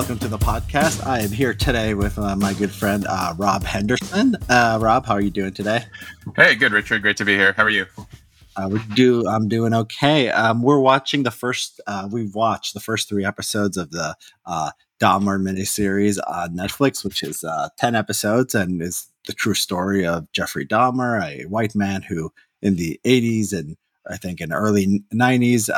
Uh, welcome to the podcast. I am here today with uh, my good friend uh, Rob Henderson. Uh, Rob, how are you doing today? Hey, good, Richard. Great to be here. How are you? Uh, we do. I'm doing okay. Um, we're watching the first. Uh, we've watched the first three episodes of the Dahmer miniseries on Netflix, which is ten episodes and is the true story of Jeffrey Dahmer, a white man who, in the 80s and I think in early 90s,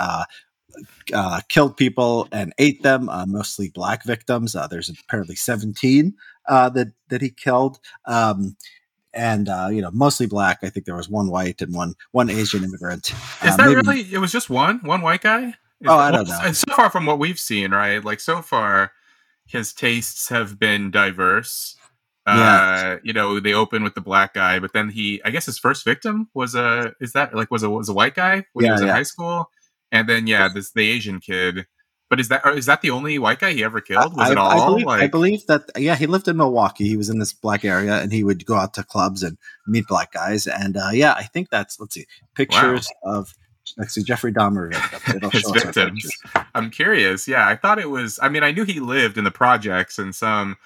uh, killed people and ate them, uh, mostly black victims. Uh, there's apparently 17 uh, that that he killed, um, and uh, you know mostly black. I think there was one white and one one Asian immigrant. Is that maybe, really? It was just one one white guy. Is oh, I don't know. So far from what we've seen, right? Like so far, his tastes have been diverse. Yeah. Uh, you know, they open with the black guy, but then he, I guess, his first victim was a is that like was a was a white guy when yeah, he was in high school and then yeah, this the Asian kid. But is that is that the only white guy he ever killed? Was I, it all? I believe, like... I believe that yeah, he lived in Milwaukee. He was in this black area, and he would go out to clubs and meet black guys. And uh, yeah, I think that's let's see pictures wow. of let's see Jeffrey Dahmer his victims. I'm curious. Yeah, I thought it was. I mean, I knew he lived in the projects in some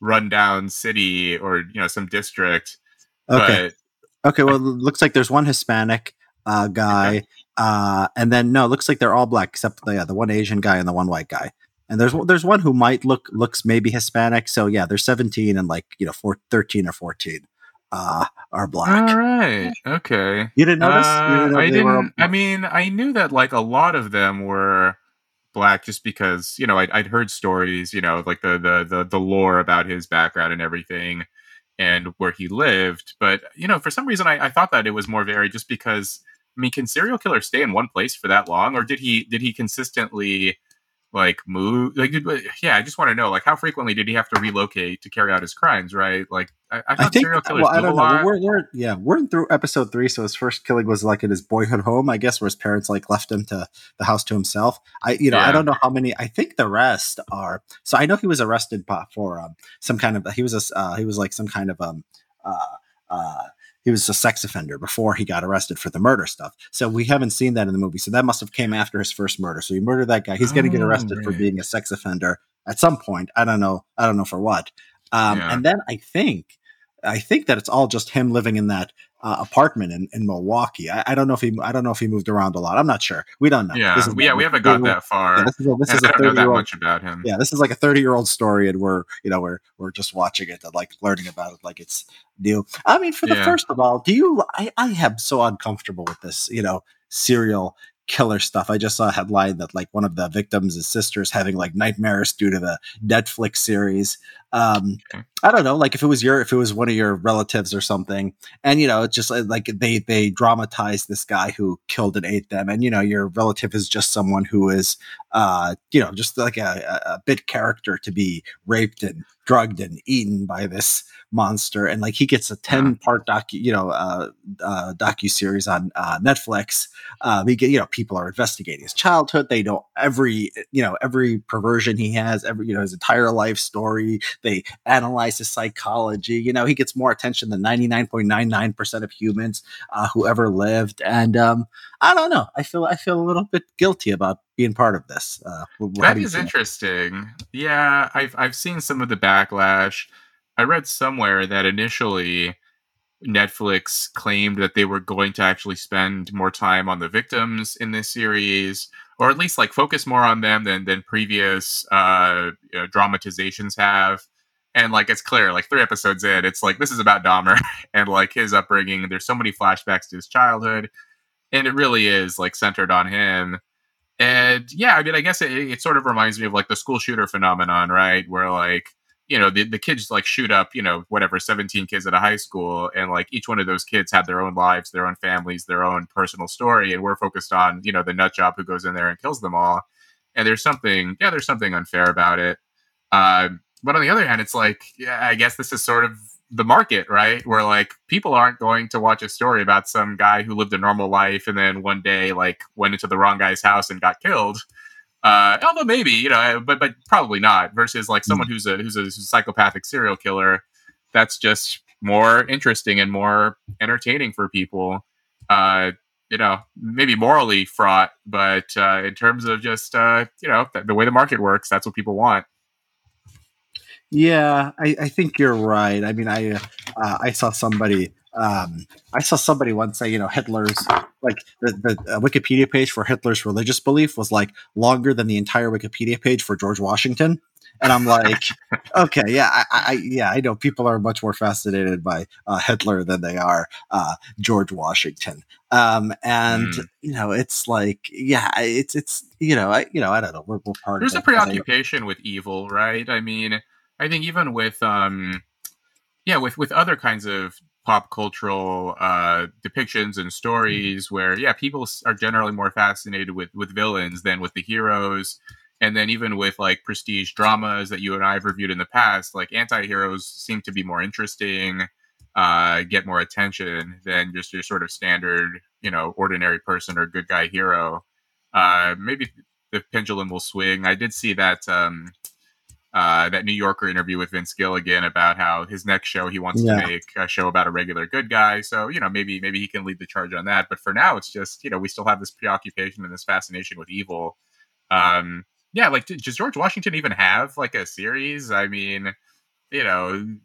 rundown city or you know some district. Okay. But... Okay. Well, looks like there's one Hispanic uh, guy. Okay. Uh, and then no, it looks like they're all black except the, yeah, the one Asian guy and the one white guy. And there's there's one who might look looks maybe Hispanic. So yeah, they're 17 and like you know four, 13 or 14 uh, are black. All right. Okay. You didn't notice? Uh, you didn't know I didn't. I mean, I knew that like a lot of them were black just because you know I'd, I'd heard stories, you know, like the, the the the lore about his background and everything, and where he lived. But you know, for some reason, I, I thought that it was more varied just because I mean, can serial killers stay in one place for that long, or did he did he consistently like move? Like, did, yeah, I just want to know, like, how frequently did he have to relocate to carry out his crimes? Right? Like, I, I, I think. well, I don't know. We're, we're, yeah, we're through episode three, so his first killing was like in his boyhood home, I guess, where his parents like left him to the house to himself. I, you know, yeah. I don't know how many. I think the rest are. So I know he was arrested for um, some kind of. He was a. Uh, he was like some kind of um. Uh, uh, he was a sex offender before he got arrested for the murder stuff. So we haven't seen that in the movie. So that must have came after his first murder. So he murdered that guy. He's going to get arrested for oh, being a sex offender at some point. I don't know. I don't know for what. Um, yeah. And then I think, I think that it's all just him living in that uh, apartment in, in Milwaukee. I, I, don't know if he I don't know if he moved around a lot. I'm not sure. We don't know. Yeah, yeah, we haven't got that far. Yeah, this is a, this is a I don't know that much about him. Yeah, this is like a 30 year old story, and we're you know we're we're just watching it and like learning about it like it's new. I mean, for the yeah. first of all, do you? I I am so uncomfortable with this. You know, serial killer stuff. I just saw a headline that like one of the victims' sisters having like nightmares due to the Netflix series. Um, I don't know, like if it was your, if it was one of your relatives or something, and you know, it's just like they they dramatize this guy who killed and ate them, and you know, your relative is just someone who is, uh, you know, just like a, a bit character to be raped and drugged and eaten by this monster and like he gets a 10 part docu you know uh, uh docu series on uh, netflix. Uh we get you know people are investigating his childhood they know every you know every perversion he has every you know his entire life story they analyze his psychology you know he gets more attention than 99.99% of humans uh who ever lived. And um i don't know. I feel i feel a little bit guilty about being part of this uh that is interesting. Yeah i've i've seen some of the backlash. I read somewhere that initially Netflix claimed that they were going to actually spend more time on the victims in this series, or at least like focus more on them than than previous uh, you know, dramatizations have. And like it's clear, like three episodes in, it's like this is about Dahmer and like his upbringing. There's so many flashbacks to his childhood, and it really is like centered on him. And yeah, I mean, I guess it, it sort of reminds me of like the school shooter phenomenon, right? Where like you know the, the kids like shoot up you know whatever 17 kids at a high school and like each one of those kids have their own lives their own families their own personal story and we're focused on you know the nut job who goes in there and kills them all and there's something yeah there's something unfair about it uh, but on the other hand it's like yeah i guess this is sort of the market right where like people aren't going to watch a story about some guy who lived a normal life and then one day like went into the wrong guy's house and got killed uh, although maybe you know, but but probably not. Versus like someone hmm. who's a who's a psychopathic serial killer, that's just more interesting and more entertaining for people. Uh, you know, maybe morally fraught, but uh, in terms of just uh, you know the, the way the market works, that's what people want. Yeah, I, I think you're right. I mean, I uh, I saw somebody um, I saw somebody once say, you know, Hitler's like the, the uh, Wikipedia page for Hitler's religious belief was like longer than the entire Wikipedia page for George Washington. And I'm like, okay, yeah, I, I, yeah, I know people are much more fascinated by uh, Hitler than they are uh, George Washington. Um, and mm. you know, it's like, yeah, it's it's you know, I you know, I don't know, we're, we're part There's a preoccupation with evil, right? I mean, I think even with um, yeah, with with other kinds of pop cultural uh, depictions and stories where yeah people are generally more fascinated with with villains than with the heroes. And then even with like prestige dramas that you and i've reviewed in the past like anti-heroes seem to be more interesting uh, get more attention than just your sort of standard you know ordinary person or good guy hero. Uh, maybe the pendulum will swing. I did see that um, uh, that New Yorker interview with Vince Gilligan about how his next show he wants yeah. to make a show about a regular good guy. So you know maybe maybe he can lead the charge on that. But for now, it's just you know we still have this preoccupation and this fascination with evil. Um, yeah, like does George Washington even have like a series? I mean, you know,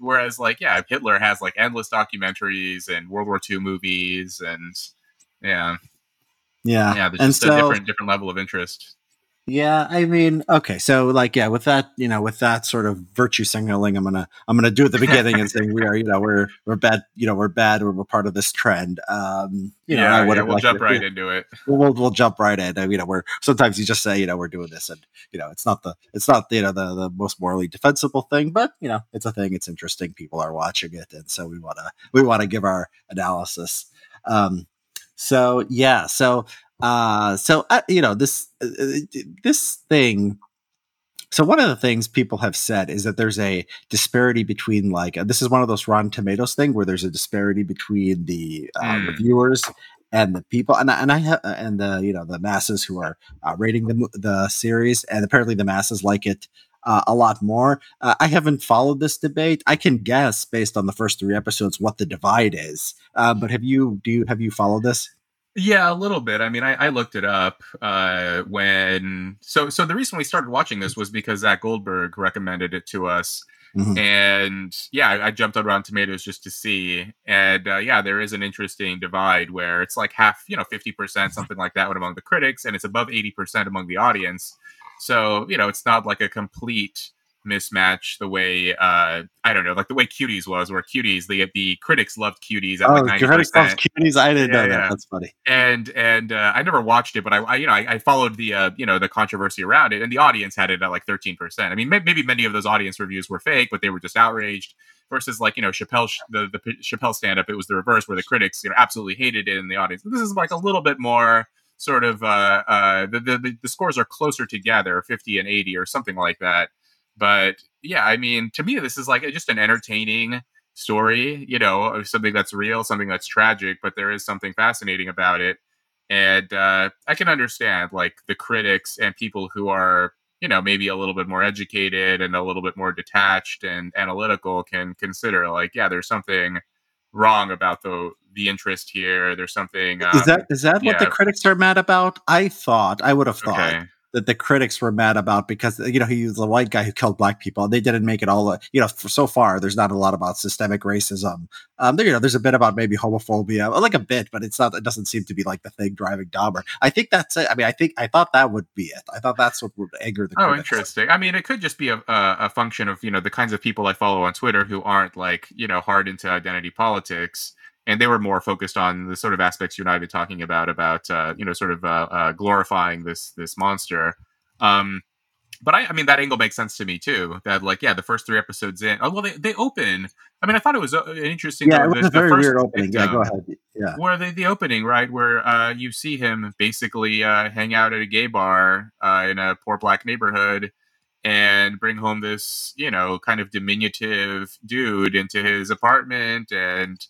whereas like yeah, Hitler has like endless documentaries and World War II movies and yeah. Yeah, yeah. There's just so, a different different level of interest. Yeah, I mean, okay, so like, yeah, with that, you know, with that sort of virtue signaling, I'm gonna, I'm gonna do at the beginning and saying we are, you know, we're, we're bad, you know, we're bad, we're, we're part of this trend. Um, you yeah, know, I yeah, we'll like jump right into it. We'll, we'll, we'll jump right in. I mean, you know, we're sometimes you just say, you know, we're doing this, and you know, it's not the, it's not you know the the most morally defensible thing, but you know, it's a thing. It's interesting. People are watching it, and so we wanna, we wanna give our analysis. Um, so yeah, so uh, so uh, you know this uh, uh this thing. So one of the things people have said is that there's a disparity between like uh, this is one of those Rotten Tomatoes thing where there's a disparity between the uh, mm. reviewers and the people and and I have and the you know the masses who are uh, rating the the series and apparently the masses like it uh, a lot more. Uh, I haven't followed this debate. I can guess based on the first three episodes what the divide is. Uh, but have you do you have you followed this? Yeah, a little bit. I mean, I, I looked it up uh, when so so the reason we started watching this was because Zach Goldberg recommended it to us, mm-hmm. and yeah, I, I, jumped on Rotten Tomatoes just to see, and uh, yeah, there is an interesting divide where it's like half, you know, fifty percent, something like that, among the critics, and it's above eighty percent among the audience. So you know, it's not like a complete mismatch the way uh I don't know, like the way Cuties was, where Cuties the the critics loved Cuties at oh, like critics loved Cuties. I didn't yeah, know that. That's funny. And and uh, I never watched it, but I, I you know I, I, followed the uh, you know the controversy around it, and the audience had it at like thirteen percent. I mean, may, maybe many of those audience reviews were fake, but they were just outraged. Versus like you know Chappelle the the Chappelle stand up, it was the reverse, where the critics you know absolutely hated it in the audience. This is like a little bit more sort of uh, uh, the, the the scores are closer together, fifty and eighty or something like that. But yeah, I mean, to me, this is like just an entertaining story, you know, something that's real, something that's tragic, but there is something fascinating about it. And uh, I can understand like the critics and people who are, you know, maybe a little bit more educated and a little bit more detached and analytical can consider like, yeah, there's something wrong about the the interest here. There's something. Um, is that is that yeah. what the critics are mad about? I thought I would have thought. Okay that the critics were mad about because you know he was a white guy who killed black people. They didn't make it all. Uh, you know, for so far there's not a lot about systemic racism. Um, there, you know, there's a bit about maybe homophobia, like a bit, but it's not. It doesn't seem to be like the thing driving Dahmer. I think that's it. I mean, I think I thought that would be it. I thought that's what would anger the. Oh, interesting. I mean, it could just be a, a, a function of you know the kinds of people I follow on Twitter who aren't like you know hard into identity politics and they were more focused on the sort of aspects you and I have been talking about, about uh, you know, sort of uh, uh, glorifying this this monster. Um, but I, I mean, that angle makes sense to me too. That like, yeah, the first three episodes in. Oh well, they, they open. I mean, I thought it was uh, an interesting. Yeah, it was the, a very weird opening. yeah, go ahead. Yeah, where the the opening right where uh, you see him basically uh, hang out at a gay bar uh, in a poor black neighborhood and bring home this you know kind of diminutive dude into his apartment and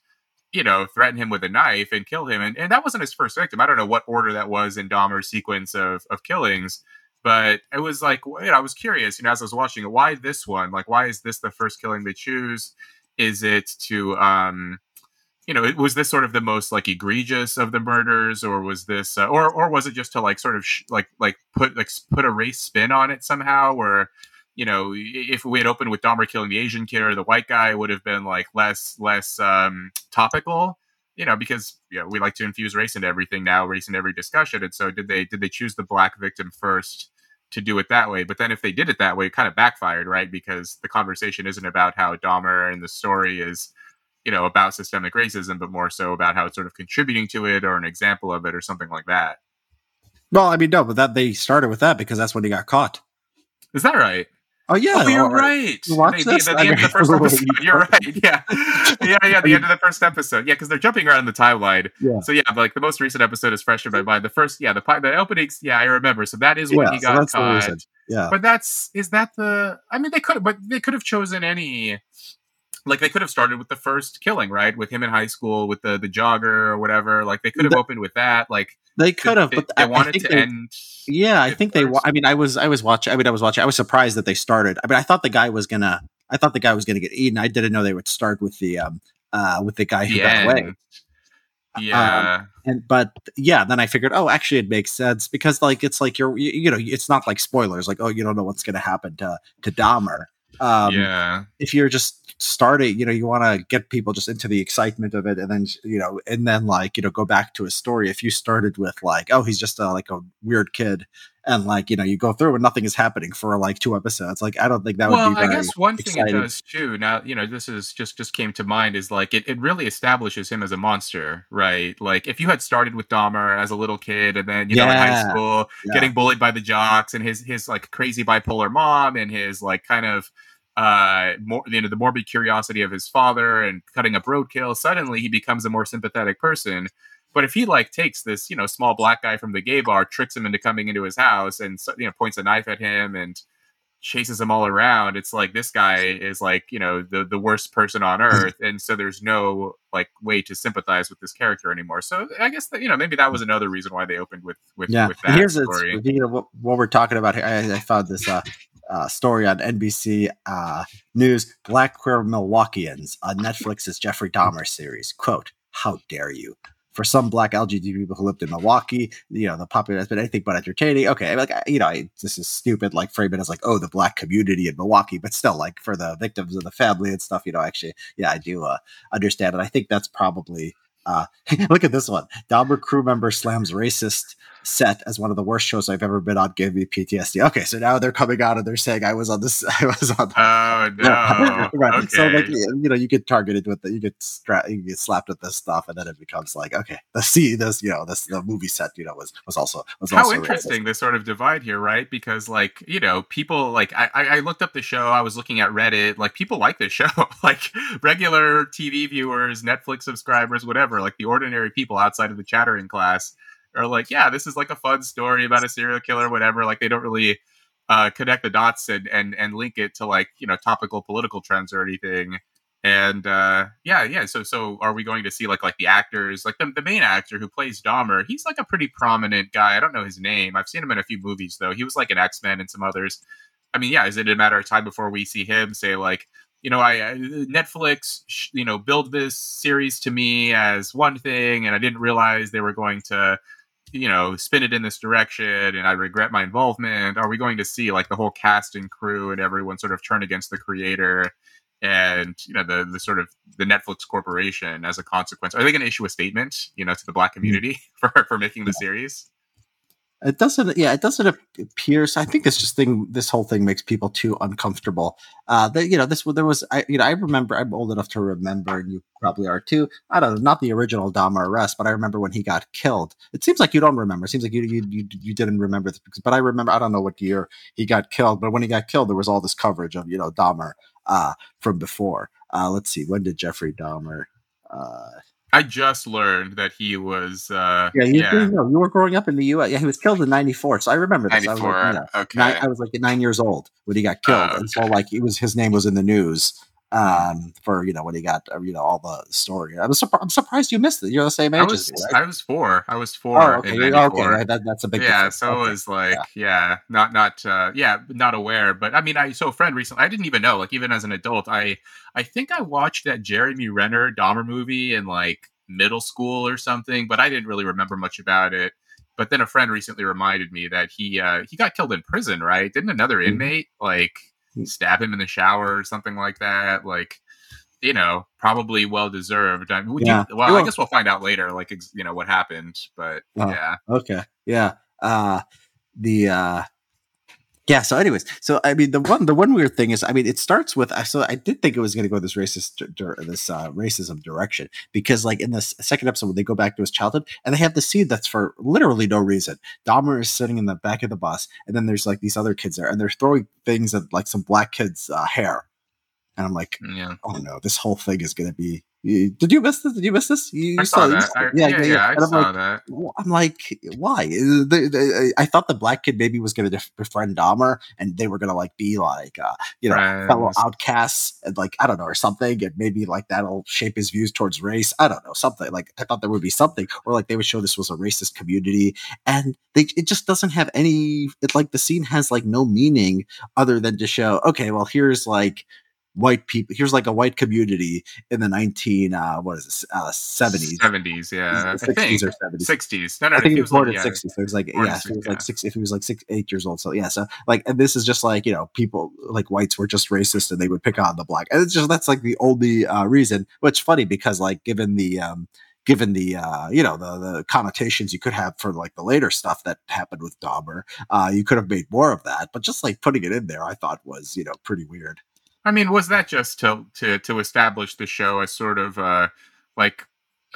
you know threaten him with a knife and kill him and, and that wasn't his first victim i don't know what order that was in dahmer's sequence of, of killings but it was like you know, I was curious, you know, as I was watching it, why this one? Like, why is this the first killing they choose? Is it to, um, you know, was this sort of the most like egregious of the murders, or was this, uh, or or was it just to like sort of sh- like like put like put a race spin on it somehow, where you know, if we had opened with Dahmer killing the Asian kid or the white guy, would have been like less less um, topical. You know, because you know, we like to infuse race into everything now, race into every discussion. And so, did they did they choose the black victim first to do it that way? But then, if they did it that way, it kind of backfired, right? Because the conversation isn't about how Dahmer and the story is you know about systemic racism but more so about how it's sort of contributing to it or an example of it or something like that well i mean no but that they started with that because that's when he got caught is that right Oh yeah, oh, you're right. You watch the, the, the end of the first episode. You're right. Yeah, yeah, yeah. The end of the first episode. Yeah, because they're jumping around the timeline. Yeah. So yeah, like the most recent episode is fresh in my mind. The first, yeah, the the openings. Yeah, I remember. So that is when yeah, he got so caught. Yeah. But that's is that the? I mean, they could, but they could have chosen any like they could have started with the first killing, right? With him in high school, with the the jogger or whatever. Like they could have the, opened with that. Like they could have, but they, wanted to they, end. Yeah, I think they. I mean, I was I was watching. I mean, I was watching. I was surprised that they started. I mean, I thought the guy was gonna. I thought the guy was gonna get eaten. I didn't know they would start with the um uh with the guy who the got end. away. Yeah. Um, and but yeah, then I figured, oh, actually, it makes sense because like it's like you're you, you know it's not like spoilers, like oh you don't know what's gonna happen to to Dahmer. Um, yeah. If you're just starting, you know, you want to get people just into the excitement of it, and then you know, and then like you know, go back to a story. If you started with like, oh, he's just a, like a weird kid, and like you know, you go through and nothing is happening for like two episodes. Like, I don't think that well, would be. Well, I guess one exciting. thing it does too. Now, you know, this is just just came to mind is like it, it really establishes him as a monster, right? Like if you had started with Dahmer as a little kid, and then you yeah. know in high school yeah. getting bullied by the jocks, and his his like crazy bipolar mom, and his like kind of uh, more, you know, the morbid curiosity of his father and cutting up roadkill, suddenly he becomes a more sympathetic person. But if he like takes this, you know, small black guy from the gay bar, tricks him into coming into his house, and you know, points a knife at him and chases him all around, it's like this guy is like, you know, the the worst person on earth, and so there's no like way to sympathize with this character anymore. So I guess that you know maybe that was another reason why they opened with with yeah. with that here's story. A, you know what, what, we're talking about here. I, I found this uh, uh, story on NBC uh, News Black Queer Milwaukeeans on Netflix's Jeffrey Dahmer series. Quote, How dare you? For some black LGBT people who lived in Milwaukee, you know, the popular has been anything but entertaining. Okay, like, you know, I, this is stupid, like, frame it as like, oh, the black community in Milwaukee, but still, like, for the victims of the family and stuff, you know, actually, yeah, I do uh, understand it. I think that's probably uh, look at this one. Dahmer crew member slams racist set as one of the worst shows I've ever been on. Give me PTSD. Okay, so now they're coming out and they're saying I was on this. I was on. Oh no! right. Okay. So like you know you get targeted with the you get stra- you get slapped with this stuff and then it becomes like okay the see this you know this the movie set you know was was also was how also interesting this sort of divide here right because like you know people like I I looked up the show I was looking at Reddit like people like this show like regular TV viewers Netflix subscribers whatever like the ordinary people outside of the chattering class are like, yeah, this is like a fun story about a serial killer, whatever. Like they don't really uh, connect the dots and, and and link it to like you know topical political trends or anything. And uh, yeah, yeah. So so are we going to see like like the actors, like the, the main actor who plays Dahmer? He's like a pretty prominent guy. I don't know his name. I've seen him in a few movies though. He was like an X Men and some others. I mean, yeah, is it a matter of time before we see him say like, you know, I, I Netflix, you know, build this series to me as one thing, and I didn't realize they were going to you know, spin it in this direction and I regret my involvement? Are we going to see like the whole cast and crew and everyone sort of turn against the creator and, you know, the, the sort of the Netflix corporation as a consequence? Are they going to issue a statement, you know, to the black mm-hmm. community for, for making the series? It doesn't. Yeah, it doesn't appear. So I think this just thing, this whole thing makes people too uncomfortable. Uh, that you know, this there was. I you know, I remember. I'm old enough to remember, and you probably are too. I don't know, not the original Dahmer arrest, but I remember when he got killed. It seems like you don't remember. It seems like you you you, you didn't remember this, but I remember. I don't know what year he got killed, but when he got killed, there was all this coverage of you know Dahmer uh, from before. Uh, let's see, when did Jeffrey Dahmer? Uh, I just learned that he was. Uh, yeah, you, yeah. You, know, you were growing up in the U.S. Yeah, he was killed in '94, so I remember this. 94, I was like, you know, okay. Nine, I was like nine years old when he got killed, oh, okay. and so like it was his name was in the news um, for you know when he got uh, you know all the story. I was surprised. I'm surprised you missed it. You're the same age I was, as me, right? I was four. I was four. Oh, okay. okay. That, that's a big. Yeah. Difference. So okay. it was like, yeah, yeah not not uh, yeah, not aware. But I mean, I so a friend recently. I didn't even know. Like even as an adult, I I think I watched that Jeremy Renner Dahmer movie in like middle school or something, but I didn't really remember much about it. But then a friend recently reminded me that he uh, he got killed in prison, right? Didn't another mm-hmm. inmate like stab him in the shower or something like that. Like, you know, probably well deserved. I mean, yeah. Well, I guess we'll find out later, like, you know, what happened. But oh, yeah. Okay. Yeah. Uh, the, uh, yeah. So, anyways, so I mean, the one the one weird thing is, I mean, it starts with. So I did think it was going to go this racist this uh, racism direction because, like, in this second episode, when they go back to his childhood, and they have the scene that's for literally no reason. Dahmer is sitting in the back of the bus, and then there's like these other kids there, and they're throwing things at like some black kids' uh, hair, and I'm like, yeah. oh no, this whole thing is going to be did you miss this? Did you miss this? You, I saw, saw that. I, yeah, yeah, yeah, yeah. I I'm saw like, that. I'm like, why? The, the, I thought the black kid maybe was going to befriend Dahmer, and they were going to like be like, uh, you know, Friends. fellow outcasts, and like I don't know, or something, and maybe like that'll shape his views towards race. I don't know, something like I thought there would be something, or like they would show this was a racist community, and they it just doesn't have any. It like the scene has like no meaning other than to show, okay, well here's like white people. Here's like a white community in the 19 uh, what is this uh, 70s, 70s, yeah, 60s or 70s, 60s. No, no, I think he was born in 60s. So it was like yeah, he was like six. If he was like six, eight years old. So yeah, so like, and this is just like you know, people like whites were just racist and they would pick on the black, and it's just that's like the only uh, reason. Which funny because like given the um given the uh, you know the the connotations you could have for like the later stuff that happened with Dahmer, uh, you could have made more of that. But just like putting it in there, I thought was you know pretty weird. I mean, was that just to to to establish the show as sort of uh like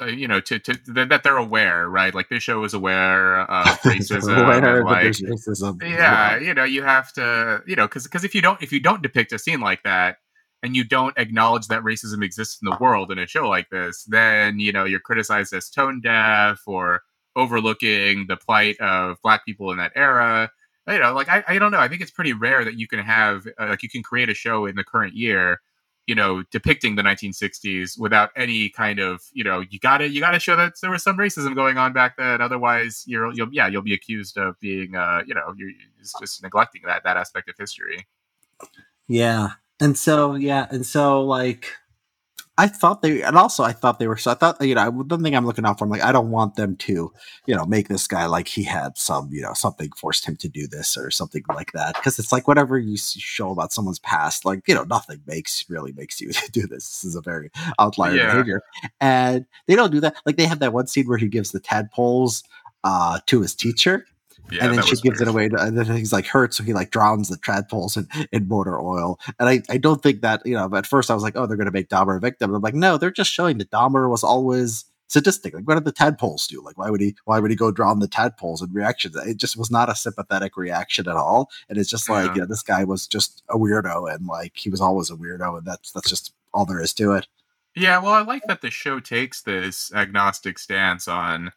uh, you know to, to that they're aware, right? Like this show is aware of racism. aware like, racism. Yeah, you know, you have to, you know, because because if you don't if you don't depict a scene like that and you don't acknowledge that racism exists in the world in a show like this, then you know you're criticized as tone deaf or overlooking the plight of black people in that era you know, like I, I don't know. I think it's pretty rare that you can have uh, like you can create a show in the current year, you know, depicting the 1960s without any kind of you know you gotta you gotta show that there was some racism going on back then. Otherwise, you're you'll yeah you'll be accused of being uh you know you're just neglecting that that aspect of history. Yeah, and so yeah, and so like I thought they, and also I thought they were. So I thought, you know, the thing I'm looking out for, I'm like, I don't want them to, you know, make this guy like he had some, you know, something forced him to do this or something like that. Because it's like whatever you show about someone's past, like you know, nothing makes really makes you do this. This is a very outlier yeah. behavior, and they don't do that. Like they have that one scene where he gives the tadpoles uh, to his teacher, yeah, and then she gives weird. it away to, and then he's like hurt so he like drowns the tadpoles in, in motor oil and I, I don't think that you know at first i was like oh they're going to make dahmer a victim and i'm like no they're just showing that dahmer was always sadistic like what did the tadpoles do like why would he why would he go drown the tadpoles in reaction? it just was not a sympathetic reaction at all and it's just like yeah. you know this guy was just a weirdo and like he was always a weirdo and that's that's just all there is to it yeah well i like that the show takes this agnostic stance on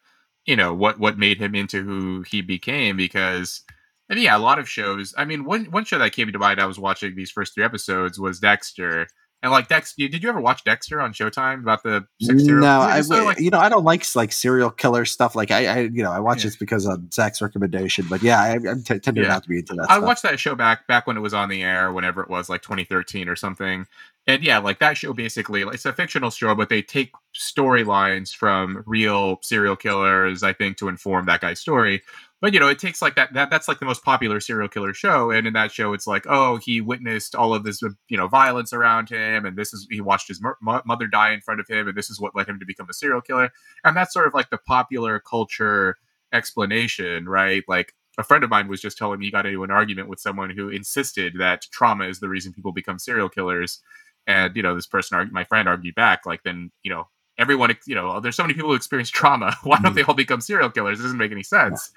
you know what what made him into who he became because and yeah a lot of shows i mean one one show that came to mind i was watching these first three episodes was dexter and like Dexter, did you ever watch Dexter on Showtime about the six No, I like, you know I don't like like serial killer stuff. Like I, I you know I watch yeah. this because of Zach's recommendation. But yeah, I, I t- tend yeah. not to be into that. I stuff. watched that show back back when it was on the air, whenever it was like 2013 or something. And yeah, like that show basically, it's a fictional show, but they take storylines from real serial killers, I think, to inform that guy's story but you know it takes like that that that's like the most popular serial killer show and in that show it's like oh he witnessed all of this you know violence around him and this is he watched his m- mother die in front of him and this is what led him to become a serial killer. And that's sort of like the popular culture explanation right? Like a friend of mine was just telling me he got into an argument with someone who insisted that trauma is the reason people become serial killers. And you know this person my friend argued back like then you know everyone, you know, there's so many people who experience trauma. Why don't mm-hmm. they all become serial killers? It doesn't make any sense.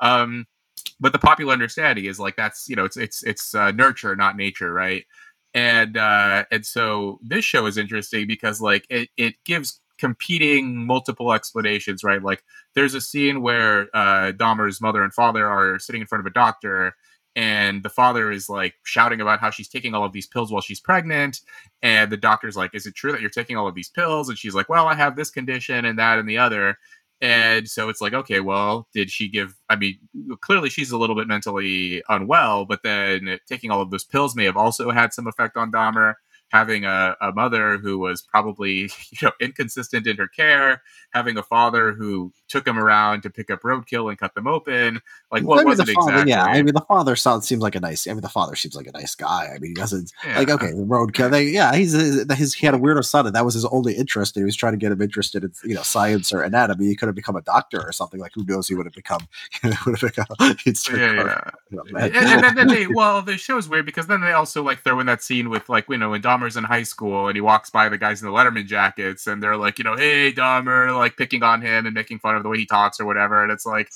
Um, but the popular understanding is like that's you know it's it's it's uh, nurture, not nature, right? And uh, and so this show is interesting because like it it gives competing multiple explanations, right? Like there's a scene where uh, Dahmer's mother and father are sitting in front of a doctor and the father is like shouting about how she's taking all of these pills while she's pregnant and the doctor's like is it true that you're taking all of these pills? And she's like well i have this condition and that and the other. And so it's like okay well did she give i mean clearly she's a little bit mentally unwell but then taking all of those pills may have also had some effect on dahmer having a, a mother who was probably you know inconsistent in her care, having a father who took him around to pick up roadkill and cut them open. Like what was it exactly? Yeah, I mean the father sounds seems like a nice. I mean the father seems like a nice guy. I mean he doesn't yeah. like okay the roadkill. They, yeah, he's uh, his, he had a weirdo son and that was his only interest. He was trying to get him interested in you know science or anatomy. He could have become a doctor or something. Like who knows? He would have become. would have become. yeah, yeah. You know, and, and, then they well the show's weird because then they also like throw in that scene with like you know when Dahmer's in high school and he walks by the guys in the Letterman jackets and they're like you know hey Dahmer like picking on him and making fun of the way he talks or whatever. And it's like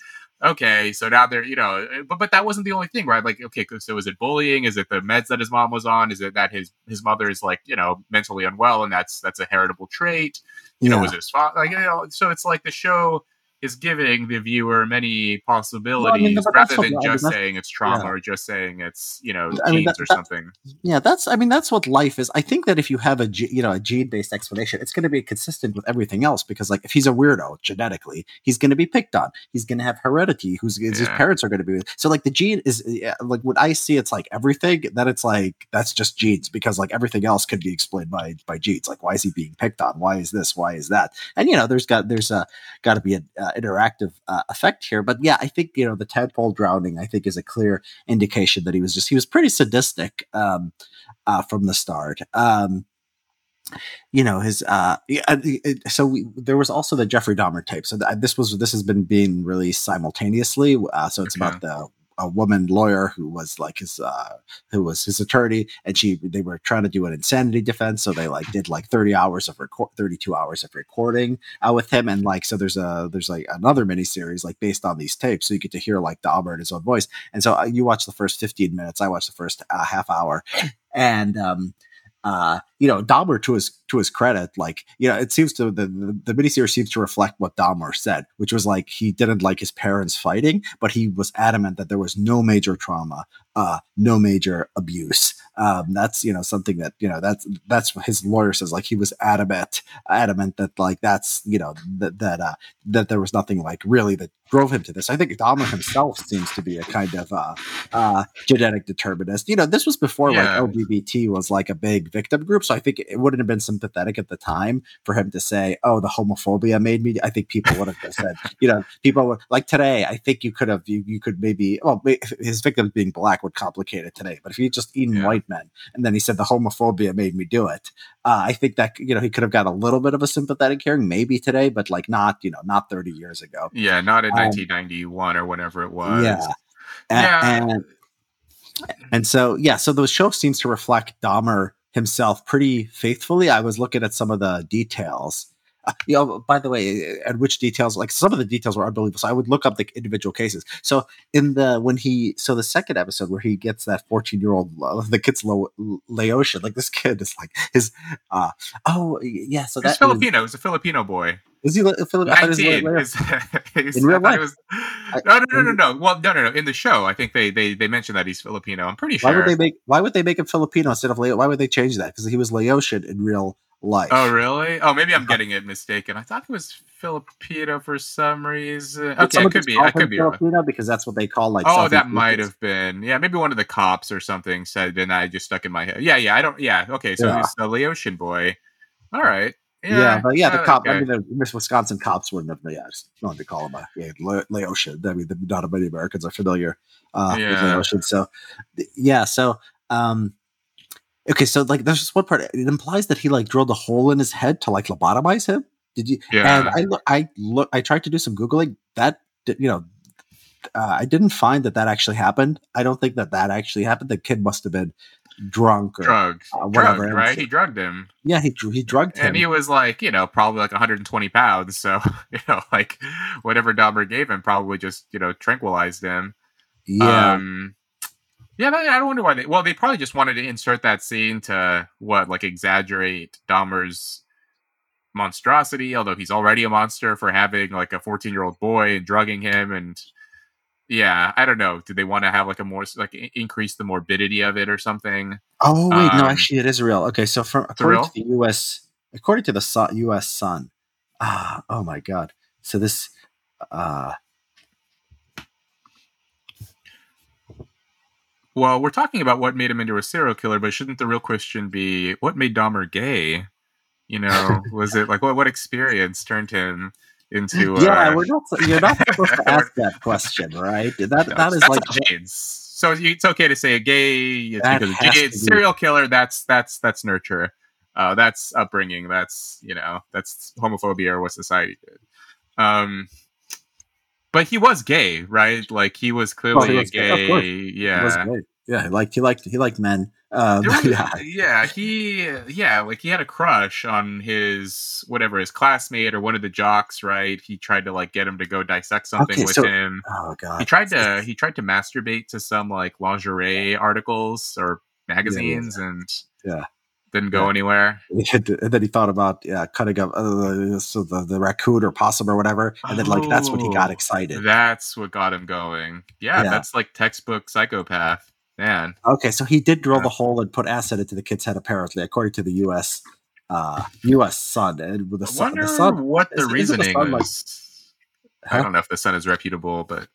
okay so now they're you know but but that wasn't the only thing right? Like okay so is it bullying? Is it the meds that his mom was on? Is it that his his mother is like you know mentally unwell and that's that's a heritable trait? You yeah. know was his father like you know so it's like the show is giving the viewer many possibilities well, I mean, rather than just saying it's trauma yeah. or just saying it's you know I mean, that, or that, something. Yeah, that's I mean that's what life is. I think that if you have a you know a gene based explanation, it's going to be consistent with everything else because like if he's a weirdo genetically, he's going to be picked on. He's going to have heredity. Who's yeah. his parents are going to be with. so like the gene is yeah, like what I see it's like everything. Then it's like that's just genes because like everything else could be explained by by genes. Like why is he being picked on? Why is this? Why is that? And you know there's got there's a got to be a uh, interactive uh, effect here. But yeah, I think you know the tadpole drowning. I think is a clear indication that he was just he was pretty sadistic um, uh, from the start. Um, you know his uh so we, there was also the jeffrey dahmer tape so th- this was this has been being released simultaneously uh, so it's okay. about the a woman lawyer who was like his uh who was his attorney and she they were trying to do an insanity defense so they like did like 30 hours of record 32 hours of recording uh, with him and like so there's a there's like another mini series like based on these tapes so you get to hear like Dahmer in his own voice and so uh, you watch the first 15 minutes I watched the first uh, half hour and um uh, you know, Dahmer to his to his credit, like you know, it seems to the, the the miniseries seems to reflect what Dahmer said, which was like he didn't like his parents fighting, but he was adamant that there was no major trauma, uh, no major abuse. Um, that's you know something that you know that's that's what his lawyer says. Like he was adamant, adamant that like that's you know that that uh, that there was nothing like really that drove him to this. I think Dahmer himself seems to be a kind of uh, uh, genetic determinist. You know, this was before yeah. like LGBT was like a big victim group, so I think it wouldn't have been sympathetic at the time for him to say, "Oh, the homophobia made me." I think people would have said, you know, people would like today. I think you could have you, you could maybe well his victims being black would complicate it today. But if he just eaten yeah. white men and then he said the homophobia made me do it, uh, I think that you know he could have got a little bit of a sympathetic hearing maybe today, but like not you know not thirty years ago. Yeah, not in um, 1991 or whatever it was. Yeah, yeah. And, and so yeah, so the show seems to reflect Dahmer himself pretty faithfully. I was looking at some of the details you know, by the way, and which details, like some of the details were unbelievable. So I would look up the individual cases. So in the when he, so the second episode where he gets that fourteen year old, uh, the kid's Lo, Laotian, like this kid is like his, uh, oh yeah, so that's Filipino. He's a Filipino boy. Is he a Filipino? in real life? Was, no, no, no, no, no. Well, no, no, no. In the show, I think they they they mentioned that he's Filipino. I'm pretty sure. Why would they make Why would they make him Filipino instead of Laotian? Why would they change that? Because he was Laotian in real life. Oh, really? Oh, maybe I'm getting it mistaken. I thought it was Filipino for some reason. Okay, it could be. I could be Filipino wrong. because that's what they call like. Oh, that might have been. Yeah, maybe one of the cops or something said, and I just stuck in my head. Yeah, yeah. I don't. Yeah. Okay, so yeah. he's a Laotian boy. All right. Yeah, yeah, but yeah, the uh, cop. Okay. I mean, the Miss Wisconsin cops wouldn't have. Yeah, just wanted to call him a yeah, Laotian. I mean, not many Americans are familiar uh, yeah. with Laotian. So, yeah, so um, Okay, so like there's just one part. It implies that he like drilled a hole in his head to like lobotomize him. Did you? Yeah. And I look, I look, I tried to do some googling. That you know, uh, I didn't find that that actually happened. I don't think that that actually happened. The kid must have been drunk or drugged, uh, whatever. Drugged, right? He drugged him. Yeah, he he drugged him, and he was like, you know, probably like 120 pounds. So you know, like whatever Dahmer gave him probably just you know tranquilized him. Yeah. Um, yeah, I don't wonder why they. Well, they probably just wanted to insert that scene to what, like, exaggerate Dahmer's monstrosity. Although he's already a monster for having like a 14 year old boy and drugging him, and yeah, I don't know. Did they want to have like a more like increase the morbidity of it or something? Oh wait, um, no, actually, it is real. Okay, so from according to the U.S. according to the U.S. Sun, ah, oh my god. So this, uh Well, we're talking about what made him into a serial killer, but shouldn't the real question be what made Dahmer gay? You know, was it like what what experience turned him into? Yeah, uh, we're not. You're not supposed to ask that question, right? That no, that is like AIDS. So it's okay to say a gay because a gay serial killer. That's that's that's nurture. Uh, that's upbringing. That's you know that's homophobia or what society did. Um, but he was gay, right? Like he was clearly he was gay. gay. Yeah, he yeah. He liked he liked he liked men. Um, was, yeah, yeah. He yeah, like he had a crush on his whatever his classmate or one of the jocks, right? He tried to like get him to go dissect something okay, with so, him. Oh god. He tried to he tried to masturbate to some like lingerie articles or magazines yeah. and yeah didn't go yeah. anywhere. And then he thought about yeah, cutting up uh, so the, the raccoon or possum or whatever, and then like that's when he got oh, excited. That's what got him going. Yeah, yeah. that's like textbook psychopath, man. Okay, so he did drill yeah. the hole and put acid into the kid's head, apparently, according to the U.S. Uh, U.S. Sun. And with the sun, the sun, what the is, reasoning the like. Huh? I don't know if the Sun is reputable, but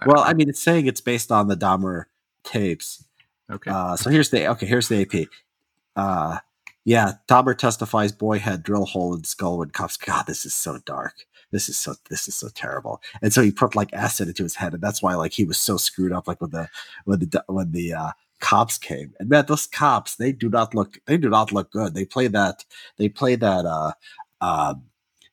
I well, know. I mean, it's saying it's based on the Dahmer tapes. Okay. Uh, so here's the okay. Here's the AP. Uh, yeah, Dahmer testifies boy had drill hole in skull when cops. God, this is so dark. This is so this is so terrible. And so he put like acid into his head, and that's why like he was so screwed up. Like when the when the when the uh, cops came, and man, those cops they do not look they do not look good. They play that they play that uh, uh,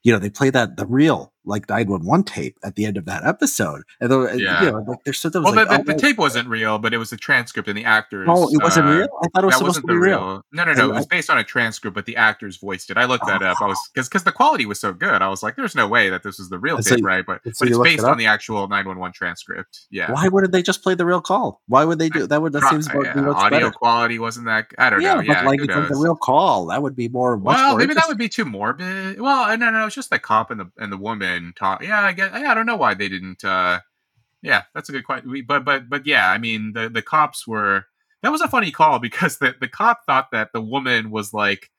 you know they play that the real like 911 tape at the end of that episode. And though, yeah. you know, like there's so well, like, the, oh, the, tape wasn't real, but it was a transcript and the actors. Oh, it wasn't uh, real. I thought it was supposed to be real. real. No, no, no. it was based on a transcript, but the actors voiced it. I looked that oh. up. I was because because the quality was so good. I was like, there's no way that this is the real and tape, so, right? But so but it's based it on the actual 911 transcript. Yeah. Why wouldn't they just play the real call? Why would they do that? Would that seems uh, yeah, audio better. quality wasn't that? I don't yeah, know. Yeah, like like the real call. That would be more. Well, more maybe that would be too morbid. Well, no, no, it's just the cop and the and the woman talk. Yeah, I guess I don't know why they didn't. uh Yeah, that's a good question. But but but yeah, I mean the the cops were. That was a funny call because the the cop thought that the woman was like.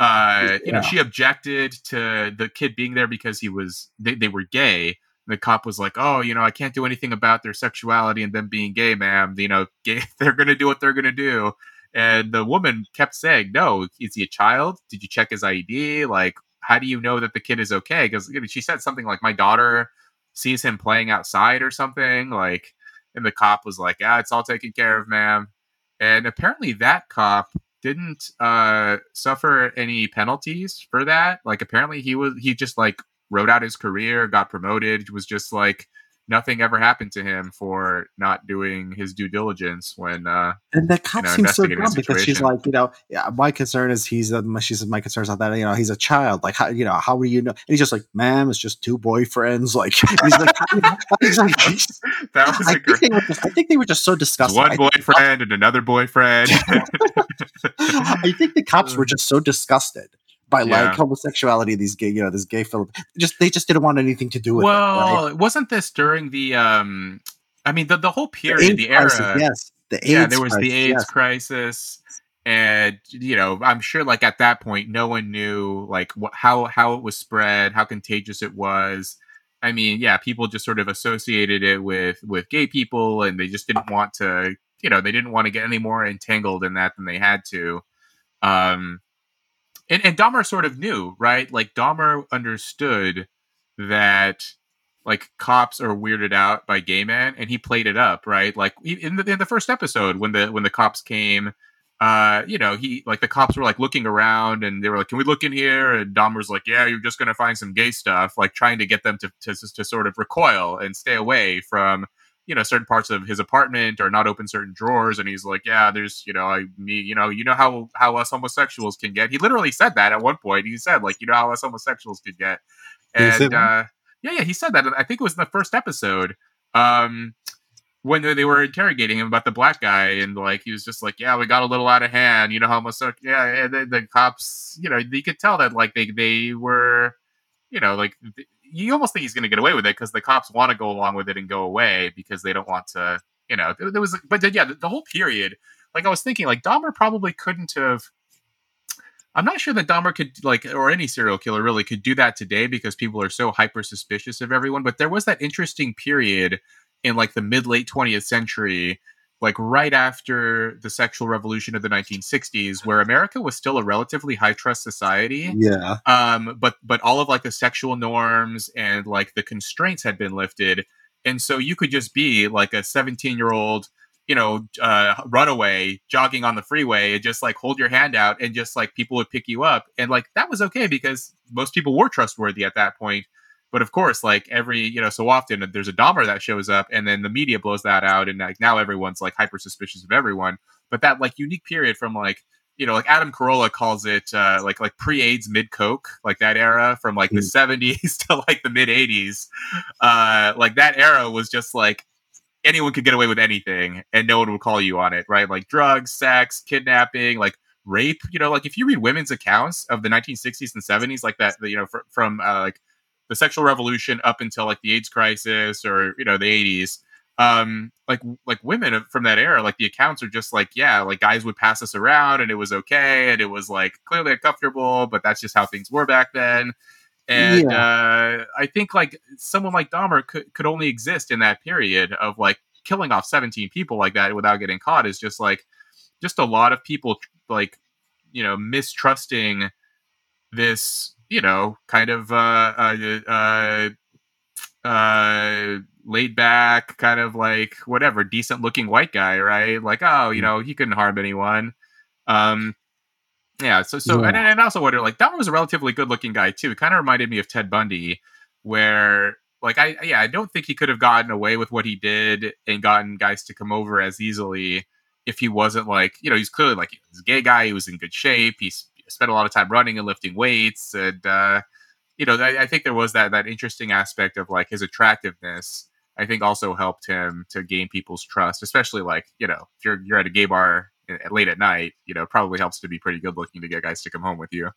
Uh, you know, she objected to the kid being there because he was they, they were gay. The cop was like, "Oh, you know, I can't do anything about their sexuality and them being gay, ma'am. You know, gay, they're gonna do what they're gonna do." And the woman kept saying, "No, is he a child? Did you check his ID? Like, how do you know that the kid is okay? Because you know, she said something like, "My daughter sees him playing outside or something." Like, and the cop was like, "Yeah, it's all taken care of, ma'am." And apparently, that cop didn't uh, suffer any penalties for that. Like, apparently, he was he just like wrote out his career, got promoted, was just like nothing ever happened to him for not doing his due diligence when uh and the cop you know, seems so dumb because she's like you know yeah my concern is he's a she said my concern is not that you know he's a child. Like how you know how are you know? And he's just like ma'am it's just two boyfriends. Like he's like, he's like that was I, think they were just, I think they were just so disgusted. one boyfriend and another boyfriend. I think the cops were just so disgusted by yeah. like homosexuality these gay you know this gay film just they just didn't want anything to do with well, it well right? wasn't this during the um i mean the, the whole period the, the era crisis, yes the AIDS yeah there was crisis, the aids yes. crisis and you know i'm sure like at that point no one knew like what how how it was spread how contagious it was i mean yeah people just sort of associated it with with gay people and they just didn't want to you know they didn't want to get any more entangled in that than they had to um and, and Dahmer sort of knew, right? Like Dahmer understood that like cops are weirded out by gay men, and he played it up, right? Like in the in the first episode when the when the cops came, uh, you know, he like the cops were like looking around and they were like, "Can we look in here?" And Dahmer's like, "Yeah, you're just gonna find some gay stuff," like trying to get them to to, to sort of recoil and stay away from you know certain parts of his apartment or not open certain drawers and he's like yeah there's you know i me you know you know how how us homosexuals can get he literally said that at one point he said like you know how us homosexuals could get and uh, yeah yeah he said that i think it was in the first episode um when they were interrogating him about the black guy and like he was just like yeah we got a little out of hand you know homosexual yeah and the, the cops you know you could tell that like they they were you know like you almost think he's going to get away with it because the cops want to go along with it and go away because they don't want to, you know, there, was, but yeah, the, the, whole period, like I was thinking, like Dahmer probably couldn't have. I'm not sure that Dahmer could like, or any serial killer really could do that today because people are so hyper suspicious of everyone. But there was that interesting period in like the mid late 20th century like right after the sexual revolution of the 1960s where america was still a relatively high trust society yeah. um but but all of like the sexual norms and like the constraints had been lifted. And so you could just be like a 17 year old you know uh runaway jogging on the freeway and just like hold your hand out and just like people would pick you up. And like that was okay because most people were trustworthy at that point but of course, like every, you know, so often there's a Dahmer that shows up and then the media blows that out and like now everyone's like hyper suspicious of everyone. But that like unique period from like, you know, like Adam Carolla calls it uh, like like pre-AIDS mid coke, like that era from like the 70s to like the mid 80s. Uh, like that era was just like anyone could get away with anything and no one would call you on it, right? Like drugs, sex, kidnapping, like rape. You know, like if you read women's accounts of the 1960s and 70s, like that, you know, fr- from uh, like the sexual revolution up until like the AIDS crisis or you know the 80s um like like women from that era like the accounts are just like yeah like guys would pass us around and it was okay and it was like clearly uncomfortable but that's just how things were back then and yeah. uh i think like someone like dahmer could, could only exist in that period of like killing off 17 people like that without getting caught is just like just a lot of people like you know mistrusting this you know, kind of uh, uh, uh, uh, laid back, kind of like whatever, decent looking white guy, right? Like, oh, you mm. know, he couldn't harm anyone. Um, yeah. So, so, yeah. And, and also wonder, like, Dahmer was a relatively good looking guy too. It kind of reminded me of Ted Bundy, where like I yeah I don't think he could have gotten away with what he did and gotten guys to come over as easily if he wasn't like you know he's clearly like he's a gay guy he was in good shape he's spent a lot of time running and lifting weights, and uh, you know, I, I, think there was that that interesting aspect of like his attractiveness. I think also helped him to gain people's trust, especially like you know, if you're you're at a gay bar late at night, you know, probably helps to be pretty good looking to get guys to come home with you.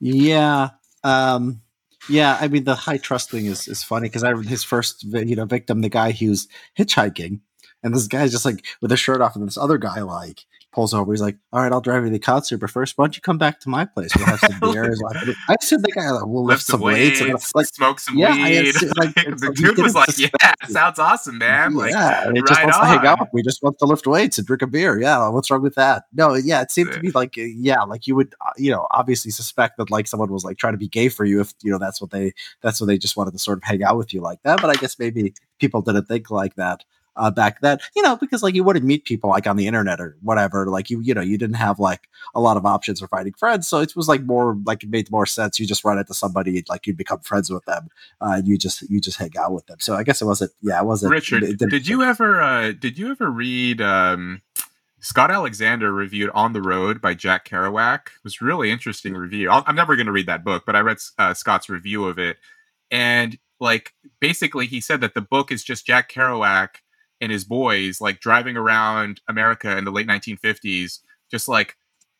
Yeah. Um, yeah, I mean the high trust thing is is funny because I his first you know victim, the guy who's hitchhiking, and this guy's just like with his shirt off, and this other guy like pulls over. He's like, "All right, I'll drive you to the concert, but first, why don't you come back to my place? We'll have some beers." I said, "The guy will lift, lift some weights, weights like smoke some yeah, weed." like, the dude was like, "Yeah, sounds awesome, man!" Like, yeah, he just wants on. to hang out. We just want to lift weights and drink a beer. Yeah, what's wrong with that? No, yeah, it seemed to be like, yeah, like you would, uh, you know, obviously suspect that like someone was like trying to be gay for you if you know that's what they that's what they just wanted to sort of hang out with you like that. But I guess maybe people didn't think like that uh, back then, you know, because like you wouldn't meet people like on the internet or whatever. Like you, you know, you didn't have like a lot of options for finding friends. So it was like more like it made more sense. You just run into somebody, like you'd become friends with them, uh, and you just you just hang out with them. So I guess it wasn't. Yeah, it wasn't. Richard, it did you ever uh, did you ever read? Um, Scott Alexander reviewed On the Road by Jack Kerouac. It was really interesting review. i am never going to read that book, but I read uh, Scott's review of it, and like basically he said that the book is just Jack Kerouac and his boys like driving around America in the late 1950s, just like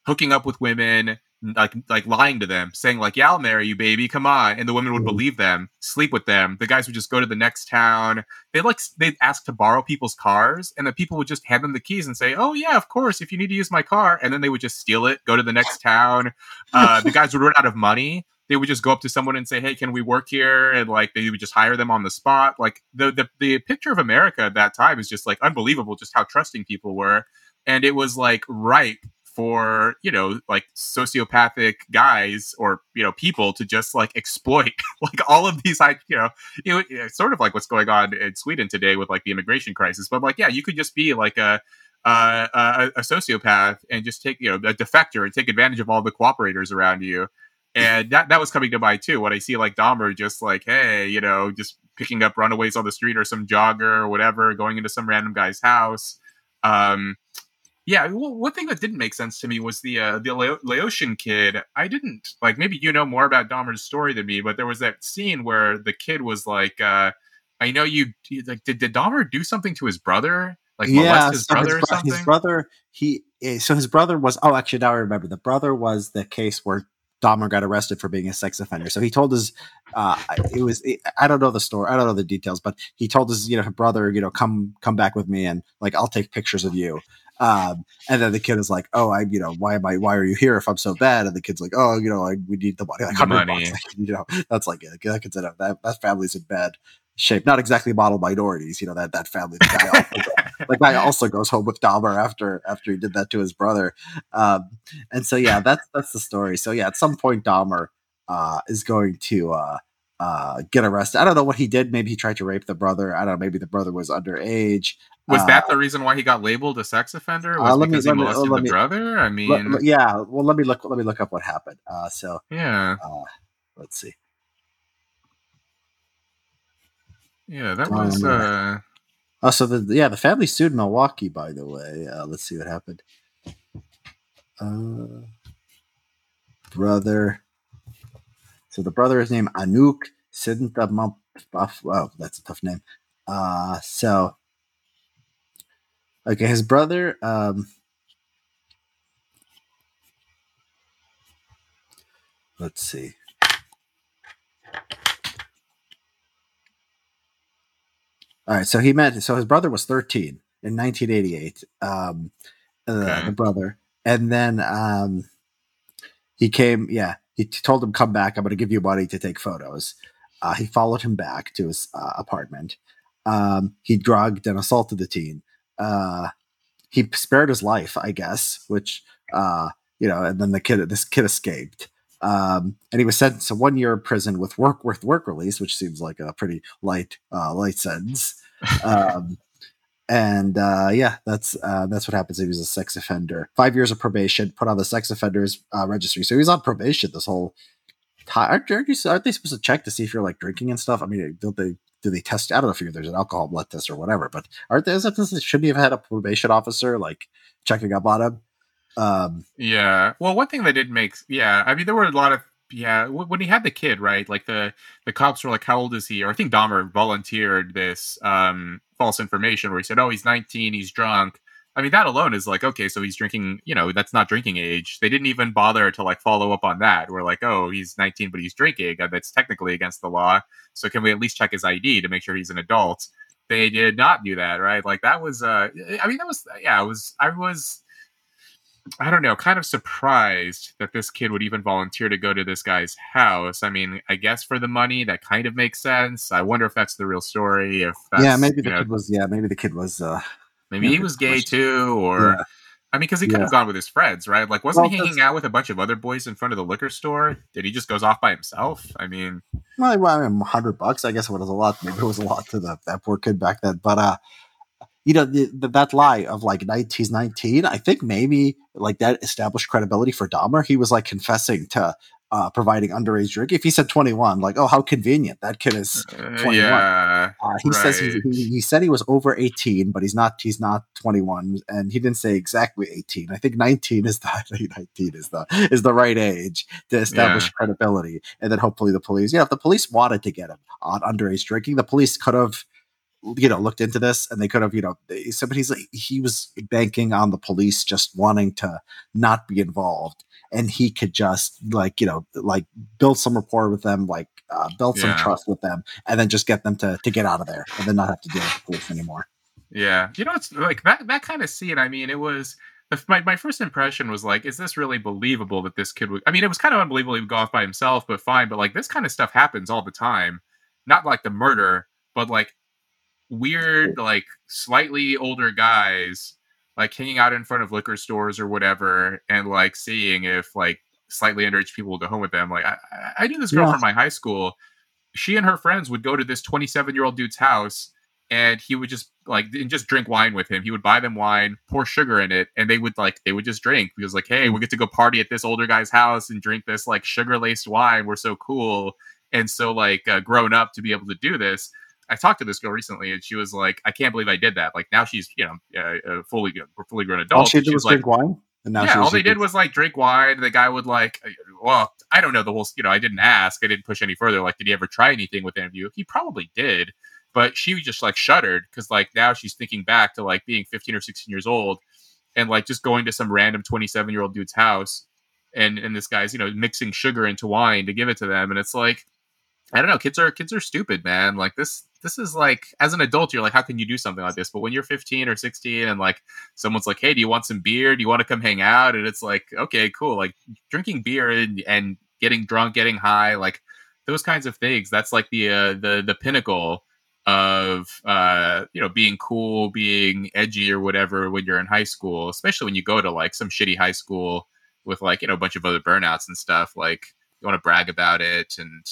hooking up with women, like like lying to them, saying like, "Yeah, I'll marry you, baby. Come on," and the women would mm-hmm. believe them, sleep with them. The guys would just go to the next town. They like they'd ask to borrow people's cars, and the people would just hand them the keys and say, "Oh yeah, of course. If you need to use my car," and then they would just steal it, go to the next town. Uh, the guys would run out of money they would just go up to someone and say, "Hey, can we work here?" And like they would just hire them on the spot. Like the the the picture of America at that time is just like unbelievable, just how trusting people were, and it was like ripe for you know like sociopathic guys or you know people to just like exploit like all of these like you know know it's sort of like what's going on in Sweden today with like the immigration crisis. But like yeah, you could just be like a uh, a, a sociopath and just take you know a defector and take advantage of all the cooperators around you and that that was coming to mind too. When I see like Dahmer just like, hey, you know, just picking up runaways on the street or some jogger or whatever, going into some random guy's house. Um, yeah, well, one thing that didn't make sense to me was the uh, the La- Laotian kid. I didn't like. Maybe you know more about Dahmer's story than me, but there was that scene where the kid was like, uh, "I know you." Like, did did Dahmer do something to his brother? Like yeah, his so brother his, his brother, he eh, so his brother was. Oh, actually, now I remember. The brother was the case where Dahmer got arrested for being a sex offender. So he told his, uh, it was, it, I don't know the story, I don't know the details, but he told his, you know, brother, you know, come, come back with me and like, I'll take pictures of you. Um, and then the kid is like, "Oh, I, you know, why am I? Why are you here if I'm so bad?" And the kid's like, "Oh, you know, I, we need the money, like money. Bucks. you know, that's like a, that kid's in a, that that family's in bad shape. Not exactly model minorities, you know, that that family. The guy the guy also goes home with Dahmer after after he did that to his brother. Um, and so yeah, that's that's the story. So yeah, at some point Dahmer uh, is going to uh, uh, get arrested. I don't know what he did. Maybe he tried to rape the brother. I don't know. Maybe the brother was underage. Was uh, that the reason why he got labeled a sex offender? Was uh, because me, he molested me, the brother? I mean, yeah. Well, let me look. Let me look up what happened. Uh, so yeah. Uh, let's see. Yeah, that was. uh Oh, so the yeah, the family sued Milwaukee. By the way, uh, let's see what happened. Uh, brother. So the brother is named Anouk Sidnta Wow, that's a tough name. Uh, so okay, his brother. Um, let's see. All right, so he met. So his brother was 13 in 1988. Um, uh, okay. the brother, and then um, he came. Yeah, he told him, "Come back. I'm going to give you money to take photos." Uh, he followed him back to his uh, apartment. Um, he drugged and assaulted the teen. Uh, he spared his life, I guess, which uh, you know, and then the kid, this kid escaped. Um, and he was sentenced to one year in prison with work with work release, which seems like a pretty light uh, light sentence. Um, and uh, yeah, that's uh, that's what happens. He was a sex offender. Five years of probation, put on the sex offenders uh, registry. So he was on probation this whole time. Aren't, aren't, you, aren't they supposed to check to see if you're like drinking and stuff? I mean, don't they? Do they test? I don't know if there's an alcohol blood test or whatever, but aren't there? Shouldn't he have had a probation officer like checking up on him? Um, yeah. Well, one thing that did make, yeah, I mean, there were a lot of, yeah, when he had the kid, right? Like the the cops were like, "How old is he?" Or I think Dahmer volunteered this um, false information where he said, "Oh, he's 19, he's drunk." I mean, that alone is like, okay, so he's drinking, you know, that's not drinking age. They didn't even bother to like follow up on that. We're like, oh, he's 19, but he's drinking. That's technically against the law. So can we at least check his ID to make sure he's an adult? They did not do that, right? Like that was, uh, I mean, that was, yeah, it was, I was, I don't know, kind of surprised that this kid would even volunteer to go to this guy's house. I mean, I guess for the money, that kind of makes sense. I wonder if that's the real story. If yeah, maybe the know, kid was yeah, maybe the kid was uh maybe he was gay too, or yeah. I mean, because he could yeah. have gone with his friends, right? Like, wasn't well, he hanging out with a bunch of other boys in front of the liquor store? Did he just goes off by himself? I mean, well, I mean, hundred bucks. I guess it was a lot. Maybe it was a lot to the, that poor kid back then. But uh, you know, the, the, that lie of like 1919, I think maybe like that established credibility for Dahmer. He was like confessing to uh, providing underage drink. If he said 21, like, oh, how convenient. That kid is uh, yeah, uh, he right. says he, he, he, said he was over 18, but he's not, he's not 21. And he didn't say exactly 18. I think 19 is the, 19 is the, is the right age to establish yeah. credibility. And then hopefully the police, yeah, if the police wanted to get him on underage drinking, the police could have, you know looked into this and they could have you know somebody's like he was banking on the police just wanting to not be involved and he could just like you know like build some rapport with them like uh, build some yeah. trust with them and then just get them to to get out of there and then not have to deal with the police anymore yeah you know it's like that that kind of scene i mean it was my, my first impression was like, is this really believable that this kid would? I mean, it was kind of unbelievable he would go off by himself, but fine. But like, this kind of stuff happens all the time. Not like the murder, but like weird, like slightly older guys like hanging out in front of liquor stores or whatever, and like seeing if like slightly underage people will go home with them. Like I, I knew this girl yeah. from my high school. She and her friends would go to this 27 year old dude's house, and he would just like and just drink wine with him. He would buy them wine, pour sugar in it, and they would like they would just drink because like, hey, we get to go party at this older guy's house and drink this like sugar laced wine. We're so cool and so like uh, grown up to be able to do this. I talked to this girl recently, and she was like, "I can't believe I did that." Like now she's you know uh, fully fully grown adult. All she did was like, drink wine. And now yeah, all they did was like drink wine. The guy would like, uh, well, I don't know the whole. You know, I didn't ask. I didn't push any further. Like, did he ever try anything with any of you? He probably did, but she just like shuddered because like now she's thinking back to like being 15 or 16 years old, and like just going to some random 27 year old dude's house, and and this guy's you know mixing sugar into wine to give it to them, and it's like I don't know. Kids are kids are stupid, man. Like this this is like as an adult, you're like, how can you do something like this? But when you're 15 or 16 and like someone's like, hey, do you want some beer? Do you want to come hang out? And it's like, okay, cool. Like drinking beer and, and getting drunk, getting high, like those kinds of things. That's like the uh, the the pinnacle of uh, you know being cool, being edgy or whatever when you're in high school, especially when you go to like some shitty high school with like you know a bunch of other burnouts and stuff. Like you want to brag about it and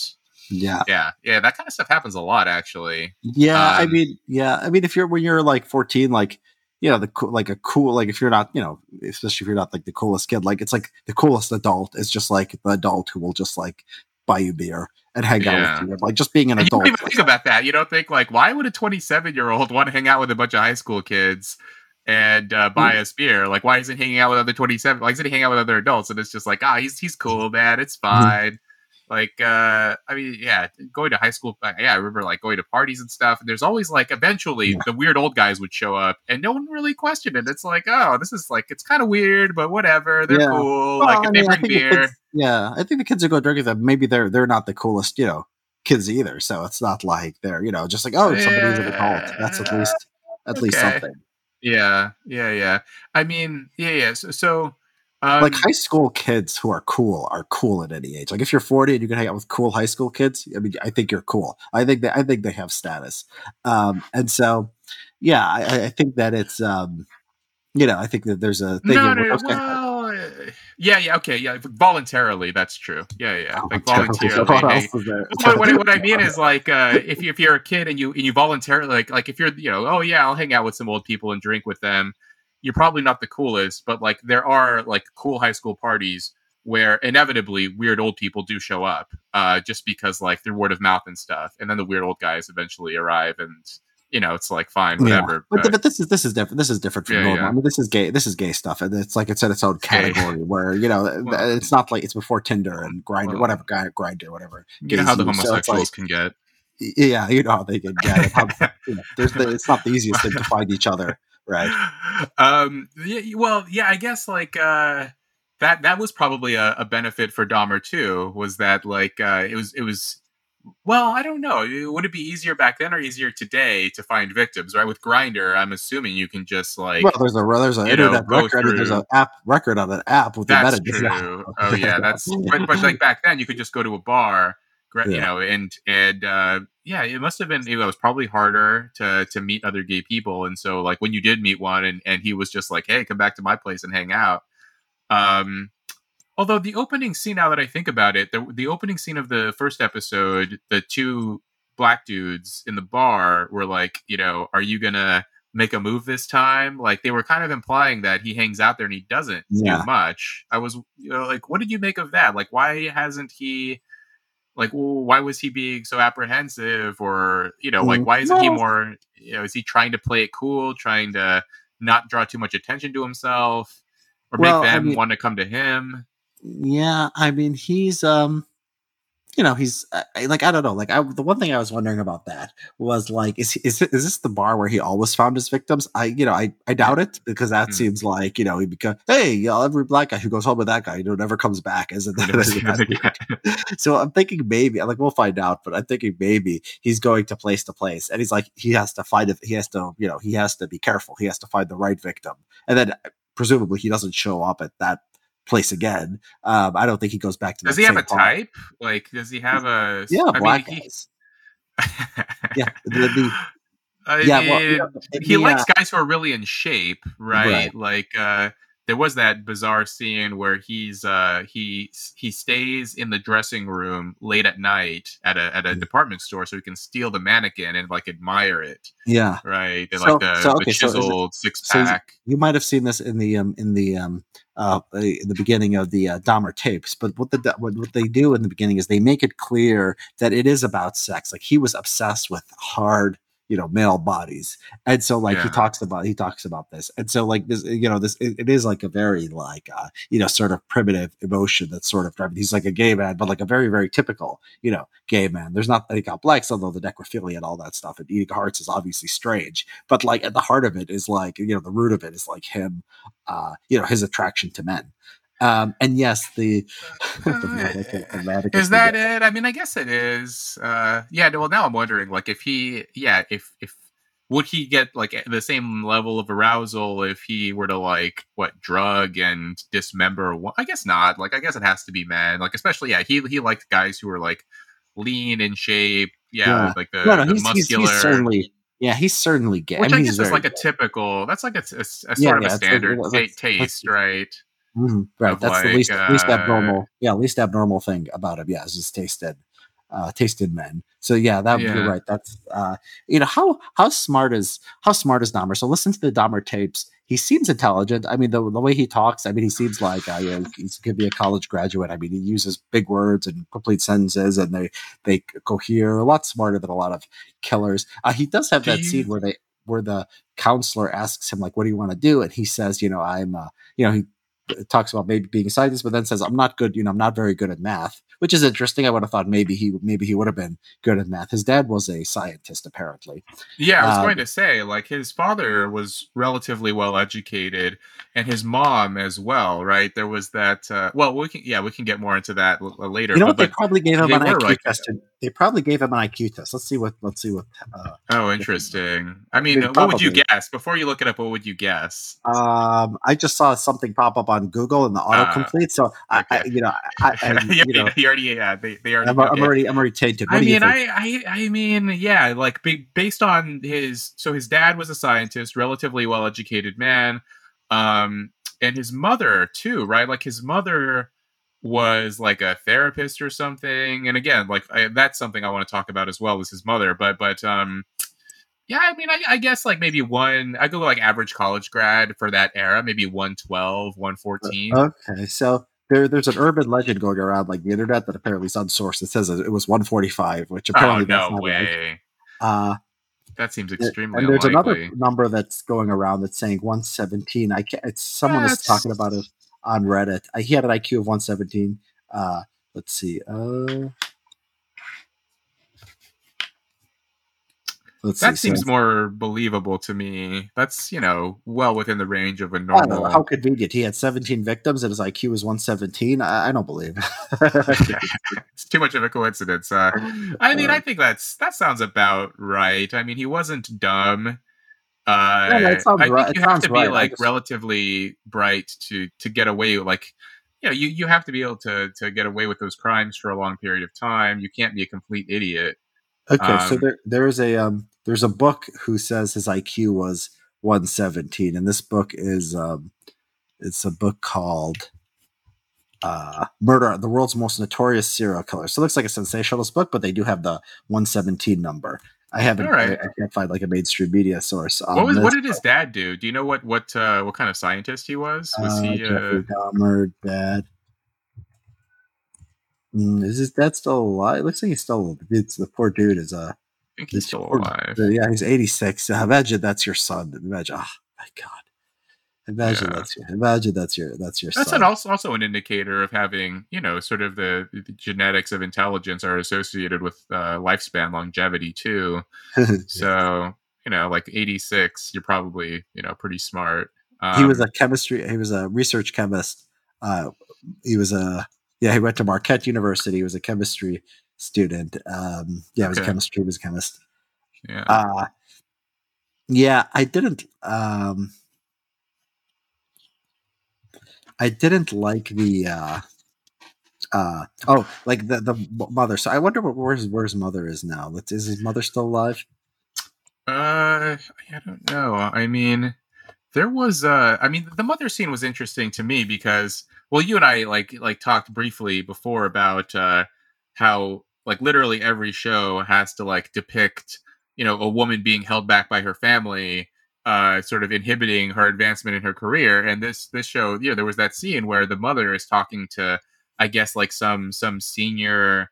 yeah yeah yeah that kind of stuff happens a lot actually. Yeah, um, I mean yeah, I mean if you're when you're like 14, like you know the like a cool like if you're not you know especially if you're not like the coolest kid like it's like the coolest adult is just like the adult who will just like buy you beer and hang yeah. out with you. Like just being an and adult. You don't even think about that. You don't think like, why would a 27 year old want to hang out with a bunch of high school kids and uh, buy mm. us beer? Like, why isn't he hanging out with other 27? Like, isn't he hanging out with other adults? And it's just like, ah, oh, he's he's cool, man. It's mm-hmm. fine. Like, uh, I mean, yeah, going to high school. Uh, yeah, I remember like going to parties and stuff. And there's always like, eventually, yeah. the weird old guys would show up, and no one really questioned it. It's like, oh, this is like, it's kind of weird, but whatever. They're yeah. cool. Well, like, if I mean, they bring beer. Kids, yeah, I think the kids who go drinking them, maybe they're they're not the coolest, you know, kids either. So it's not like they're, you know, just like, oh, somebody's an adult. That's at least at okay. least something. Yeah, yeah, yeah. I mean, yeah, yeah. So, so um, like high school kids who are cool are cool at any age. Like if you're 40 and you can hang out with cool high school kids, I mean, I think you're cool. I think that I think they have status. Um, and so, yeah, I, I think that it's, um, you know, I think that there's a thing. No, no, well, yeah, yeah, okay, yeah, voluntarily, that's true. Yeah, yeah, like voluntarily. what, what, what, I mean is like, uh, if you, if you're a kid and you and you voluntarily like like if you're you know, oh yeah, I'll hang out with some old people and drink with them you're probably not the coolest, but like there are like cool high school parties where inevitably weird old people do show up, uh, just because like they're word of mouth and stuff, and then the weird old guys eventually arrive, and you know it's like fine, whatever. Yeah. But, but, but, this is this is different. This is different from yeah, normal. Yeah. I mean, this is gay. This is gay stuff, and it's like it's in its own category where you know well, it's not like it's before Tinder and Grindr well, whatever, Grindr, whatever. You know how the homosexuals so like, can get. Yeah, you know how they can get. How, you know, the, it's not the easiest thing to find each other right? Um, yeah, well, yeah, I guess like uh, that that was probably a, a benefit for Dahmer too. Was that like uh, it was it was well, I don't know. Would it be easier back then or easier today to find victims? Right with Grindr, I'm assuming you can just like well, there's a there's an internet know, record. Through. There's an app record on an app with that's the metadata. True. oh yeah, that's but, but like back then you could just go to a bar you yeah. know, and and uh, yeah, it must have been. It was probably harder to to meet other gay people, and so like when you did meet one, and and he was just like, "Hey, come back to my place and hang out." Um, although the opening scene, now that I think about it, the the opening scene of the first episode, the two black dudes in the bar were like, you know, are you gonna make a move this time? Like they were kind of implying that he hangs out there and he doesn't yeah. do much. I was, you know, like, what did you make of that? Like, why hasn't he? Like well, why was he being so apprehensive? Or you know like mm, why isn't he more you know is he trying to play it cool trying to not draw too much attention to himself or well, make them I mean, want to come to him? Yeah i mean he's um you know he's uh, like i don't know like I, the one thing i was wondering about that was like is is is this the bar where he always found his victims? I you know i i doubt it because that mm. seems like you know he become hey you know, every black guy who goes home with that guy you know never comes back isn't that so i'm thinking maybe I'm like we'll find out but i'm thinking maybe he's going to place to place and he's like he has to find it he has to you know he has to be careful he has to find the right victim and then presumably he doesn't show up at that place again. Um, I don't think he goes back to. Does he have a type? Like, does he have a? Yeah, I black mean, guys. yeah, the, the yeah, well, know, he likes guys who are really in shape, right? right. Like, uh, there was that bizarre scene where he's uh he he stays in the dressing room late at night at a at a department store so he can steal the mannequin and like admire it. Yeah. Right. so, like the, so, okay, the chiseled so six pack. So you might have seen this in the um in the um uh in the beginning of the uh, Dahmer tapes, but what the what, what they do in the beginning is they make it clear that it is about sex. Like he was obsessed with hard you know male bodies. And so like yeah. he talks about he talks about this. And so like this you know this it, it is like a very like uh you know sort of primitive emotion that's sort of driving he's like a gay man but like a very very typical you know gay man. There's not like complex although the necrophilia and all that stuff and eating hearts is obviously strange. But like at the heart of it is like you know the root of it is like him uh you know his attraction to men um, and yes, the, the is that it? I mean, I guess it is. Uh, yeah. Well, now I'm wondering, like, if he, yeah, if if would he get like the same level of arousal if he were to like what drug and dismember? One? I guess not. Like, I guess it has to be men. Like, especially yeah, he he liked guys who were like lean in shape, yeah, yeah. like the, no, no, the he's, muscular. He's, he's certainly yeah, he's certainly gay. Which I, mean, I guess is like good. a typical. That's like a, a, a sort yeah, of yeah, a standard a, taste, right? Mm-hmm, right. That's like, the least uh, least abnormal. Yeah, least abnormal thing about him. Yeah, is his tasted uh, tasted men. So yeah, that yeah. you're right. That's uh, you know how how smart is how smart is Dahmer? So listen to the Dahmer tapes. He seems intelligent. I mean, the, the way he talks. I mean, he seems like uh, you know, he could be a college graduate. I mean, he uses big words and complete sentences, and they they cohere a lot smarter than a lot of killers. Uh, he does have that scene where they where the counselor asks him like, "What do you want to do?" and he says, "You know, I'm uh, you know he." Talks about maybe being a scientist, but then says, "I'm not good. You know, I'm not very good at math." which is interesting. I would have thought maybe he maybe he would have been good at math. His dad was a scientist, apparently. Yeah, I was um, going to say like his father was relatively well educated, and his mom as well. Right? There was that. Uh, well, we can yeah we can get more into that l- later. You know what? But, they probably gave him an IQ like, test. They probably gave him an IQ test. Let's see what. Let's see what. Uh, oh, interesting. I mean, what would you guess before you look it up? What would you guess? Um, I just saw something pop up on Google in the autocomplete. Uh, so okay. I, I, you know, I, I you know, already yeah they, they already I'm, I'm already I'm already tainted. What I mean I, I I mean yeah like based on his so his dad was a scientist, relatively well educated man, um, and his mother too, right? Like his mother was like a therapist or something, and again like I, that's something I want to talk about as well as his mother, but but um. Yeah, I mean, I, I, guess like maybe one. I go like average college grad for that era, maybe 112, 114. Okay, so there, there's an urban legend going around like the internet that apparently is unsourced. It says it was 145, which apparently oh, no way. Uh, that seems extremely. And there's unlikely. another number that's going around that's saying 117. I can't. It's someone yeah, is talking about it on Reddit. Uh, he had an IQ of 117. Uh, let's see. Uh, Let's that see, seems so. more believable to me. That's you know well within the range of a normal. How convenient! He had 17 victims, and his IQ was 117. I, I don't believe. it's too much of a coincidence. Uh, I mean, I uh. think that's that sounds about right. I mean, he wasn't dumb. Uh, yeah, I think right. you have to be right. like just... relatively bright to to get away. Like, you know, you you have to be able to to get away with those crimes for a long period of time. You can't be a complete idiot. Okay, um, so there there is a um there's a book who says his IQ was 117, and this book is um, it's a book called uh, Murder, the world's most notorious serial killer. So it looks like a sensationalist book, but they do have the 117 number. I haven't. Right. I, I, can't find like a mainstream media source. what was? What did his dad do? Do you know what what uh, what kind of scientist he was? Was uh, he Jeffrey uh... Dahmer dad? Mm, is his dad still alive? It looks like he's still. It's the poor dude is a. Uh, I think he's still alive. Yeah, he's 86. Imagine that's your son. Imagine, oh my god. Imagine yeah. that's your. Imagine that's your. That's your. That's son. An also also an indicator of having you know sort of the, the genetics of intelligence are associated with uh, lifespan longevity too. so you know, like 86, you're probably you know pretty smart. Um, he was um, a chemistry. He was a research chemist. Uh, he was a yeah. He went to Marquette University. He was a chemistry student. Um, yeah, okay. was a chemistry. He was a chemist. Yeah. Uh, yeah, I didn't. Um, I didn't like the. Uh, uh, oh, like the the mother. So I wonder what where his, where his mother is now. Is his mother still alive? Uh, I don't know. I mean, there was. Uh, I mean, the mother scene was interesting to me because, well, you and I like like talked briefly before about uh, how like literally every show has to like depict you know a woman being held back by her family uh sort of inhibiting her advancement in her career. And this this show you know there was that scene where the mother is talking to i guess like some some senior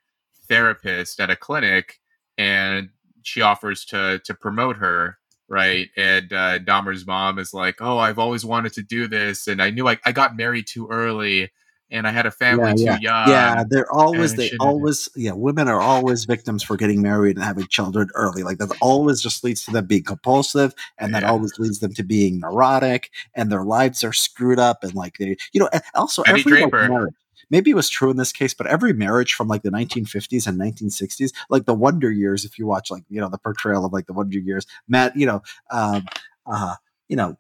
therapist at a clinic and she offers to to promote her right? And uh dahmer's mom is like oh i've always wanted to do this and i knew i, I got married too early and I had a family yeah, too yeah. young. Yeah, they're always they always yeah, women are always victims for getting married and having children early. Like that always just leads to them being compulsive and yeah. that always leads them to being neurotic and their lives are screwed up and like they you know also Eddie every Draper. Like, marriage, maybe it was true in this case, but every marriage from like the 1950s and 1960s, like the Wonder Years, if you watch like you know the portrayal of like the Wonder Years, Matt, you know, um, uh, you know,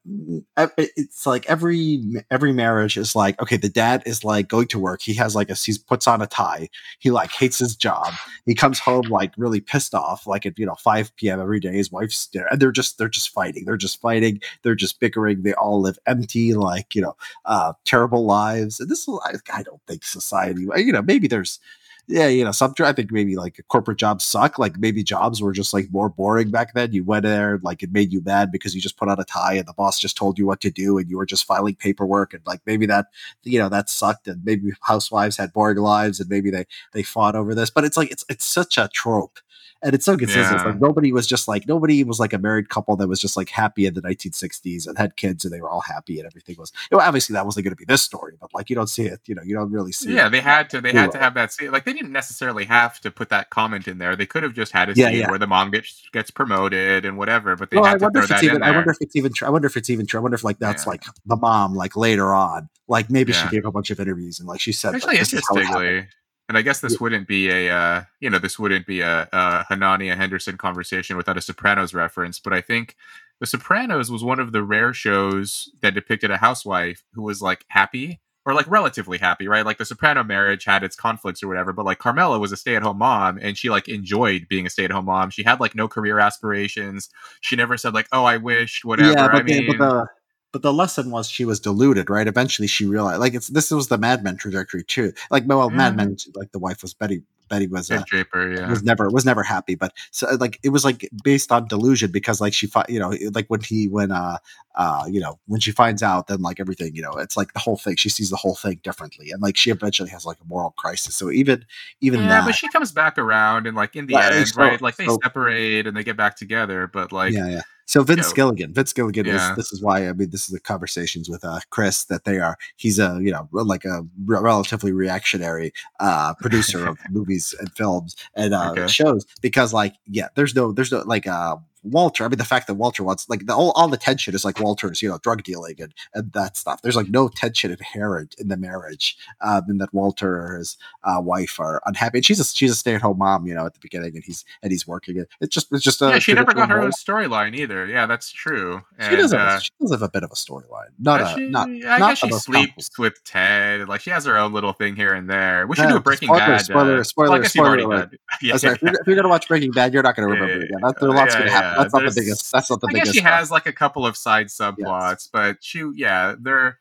it's like every every marriage is like okay, the dad is like going to work. He has like a he puts on a tie. He like hates his job. He comes home like really pissed off, like at you know five p.m. every day. His wife's there, and they're just they're just fighting. They're just fighting. They're just bickering. They all live empty, like you know, uh, terrible lives. And this, is I, I don't think society. You know, maybe there's yeah, you know, some I think maybe like corporate jobs suck. Like maybe jobs were just like more boring back then. You went there, like it made you mad because you just put on a tie and the boss just told you what to do and you were just filing paperwork and like maybe that you know that sucked and maybe housewives had boring lives and maybe they they fought over this. But it's like it's it's such a trope and it's so consistent. Yeah. Like nobody was just like nobody was like a married couple that was just like happy in the 1960s and had kids and they were all happy and everything was. You know, obviously that wasn't going to be this story, but like you don't see it. You know, you don't really see. Yeah, it. they had to. They had to have that. Scene. Like they didn't necessarily have to put that comment in there. They could have just had a scene yeah, where the mom gets gets promoted and whatever. But they well, had I to wonder throw if it's even. I wonder if it's even. true. I wonder if it's even true. I wonder if like that's like the mom like later on. Like maybe she gave a bunch of interviews and like she said. Actually, like, interestingly and I guess this wouldn't be a, uh, you know, this wouldn't be a, a Hanania Henderson conversation without a Sopranos reference. But I think The Sopranos was one of the rare shows that depicted a housewife who was like happy or like relatively happy, right? Like the Soprano marriage had its conflicts or whatever, but like Carmela was a stay at home mom and she like enjoyed being a stay at home mom. She had like no career aspirations. She never said like, "Oh, I wish whatever. Yeah, but, I mean, but the but the lesson was she was deluded, right? Eventually, she realized like it's this was the Mad Men trajectory too. Like well, mm-hmm. Mad Men, like the wife was Betty. Betty was uh, Draper, yeah. was never was never happy, but so like it was like based on delusion because like she you know like when he when uh uh you know when she finds out then like everything you know it's like the whole thing she sees the whole thing differently and like she eventually has like a moral crisis. So even even yeah, that, but she comes back around and like in the end, so, right? Like they so, separate and they get back together, but like yeah, yeah so Vince know, Gilligan, Vince Gilligan yeah. is this is why I mean this is the conversations with uh, Chris that they are he's a you know like a re- relatively reactionary uh, producer of movies and films and uh, okay. shows because like yeah there's no there's no like uh Walter. I mean, the fact that Walter wants like the, all, all the tension is like Walter's, you know, drug dealing and, and that stuff. There's like no tension inherent in the marriage, um, and that Walter or his uh, wife are unhappy. And she's a she's a stay at home mom, you know, at the beginning, and he's and he's working it. It's just it's just a yeah. She never got her own storyline either. Yeah, that's true. And, she does have uh, she does have a bit of a storyline. Not a she, not. I not guess she sleeps with Ted. Like she has her own little thing here and there. We should yeah, do a Breaking spoiler, Bad. Spoiler, uh, spoiler, well, spoiler. spoiler yeah, If, you're, if you're gonna watch Breaking Bad, you're not gonna remember yeah, it again. That, there's lots gonna happen that's not the biggest. That's not the I biggest. guess she has like a couple of side subplots, yes. but she, yeah, they're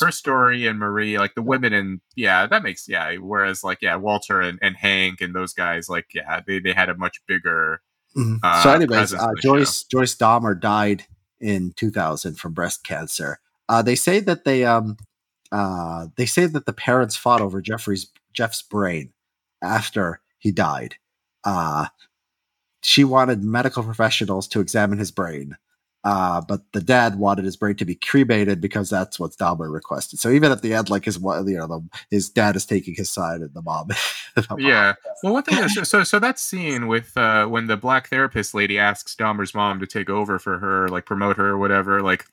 her story and Marie, like the women, and yeah, that makes yeah. Whereas like yeah, Walter and, and Hank and those guys, like yeah, they they had a much bigger. Mm-hmm. Uh, so, anyways, uh, Joyce show. Joyce Dahmer died in 2000 from breast cancer. Uh, they say that they um uh they say that the parents fought over Jeffrey's Jeff's brain after he died. Uh she wanted medical professionals to examine his brain. Uh, but the dad wanted his brain to be cremated because that's what Dahmer requested. So even at the end, like his you know the, his dad is taking his side, and the mom. the mom yeah. Well, one thing is so so that scene with uh, when the black therapist lady asks Dahmer's mom to take over for her, like promote her or whatever, like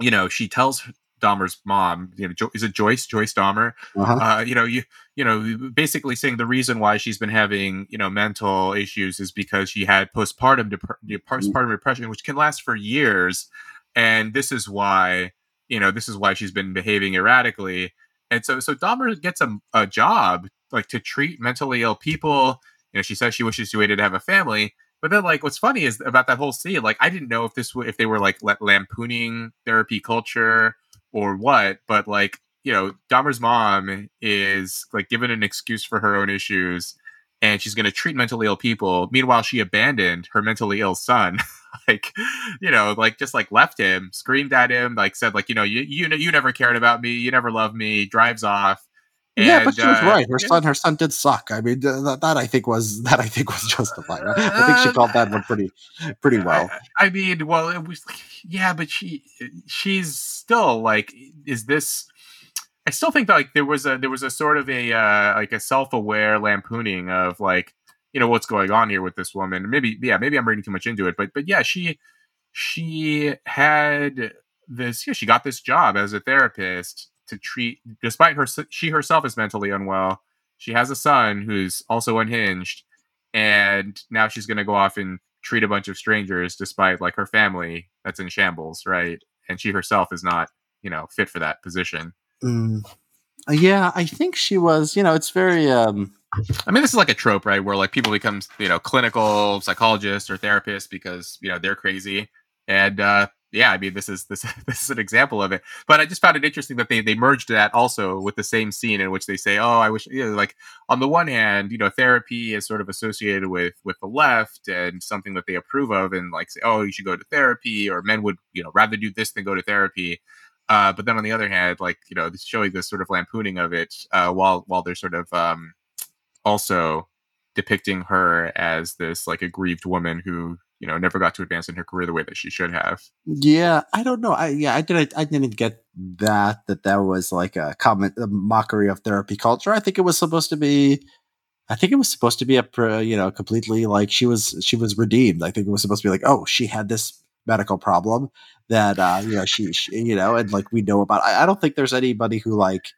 you know she tells Dahmer's mom, you know, jo- is it Joyce? Joyce Dahmer? Uh-huh. Uh, you know, you you know, basically saying the reason why she's been having you know mental issues is because she had postpartum dep- postpartum depression, which can last for years, and this is why you know this is why she's been behaving erratically, and so so Dahmer gets a, a job like to treat mentally ill people. You know, she says she wishes she waited to have a family. But then, like, what's funny is about that whole scene. Like, I didn't know if this w- if they were like lampooning therapy culture or what, but like, you know, Dahmer's mom is like given an excuse for her own issues and she's going to treat mentally ill people. Meanwhile, she abandoned her mentally ill son. like, you know, like just like left him, screamed at him, like said, like, you know, you you you never cared about me, you never loved me, drives off. And, yeah, but she was uh, right. Her son, her son did suck. I mean, that, that I think was that I think was justified. I think she called that one pretty, pretty well. I, I mean, well, it was, yeah, but she, she's still like, is this? I still think that like there was a there was a sort of a uh, like a self aware lampooning of like you know what's going on here with this woman. Maybe yeah, maybe I'm reading too much into it, but but yeah, she she had this yeah she got this job as a therapist to treat, despite her, she herself is mentally unwell. She has a son who's also unhinged, and now she's going to go off and treat a bunch of strangers despite like her family that's in shambles, right? And she herself is not, you know, fit for that position. Mm. Yeah, I think she was. You know, it's very. um I mean, this is like a trope, right? Where like people become, you know, clinical psychologists or therapists because you know they're crazy, and uh, yeah, I mean, this is this this is an example of it. But I just found it interesting that they they merged that also with the same scene in which they say, "Oh, I wish," you know, like on the one hand, you know, therapy is sort of associated with with the left and something that they approve of, and like say, "Oh, you should go to therapy," or men would you know rather do this than go to therapy. Uh, but then on the other hand, like you know, this showing this sort of lampooning of it, uh, while while they're sort of um, also depicting her as this like aggrieved woman who you know never got to advance in her career the way that she should have. Yeah, I don't know. I yeah, I didn't I didn't get that that that was like a comment a mockery of therapy culture. I think it was supposed to be I think it was supposed to be a you know completely like she was she was redeemed. I think it was supposed to be like oh she had this medical problem that uh you know she, she you know and like we know about. I, I don't think there's anybody who like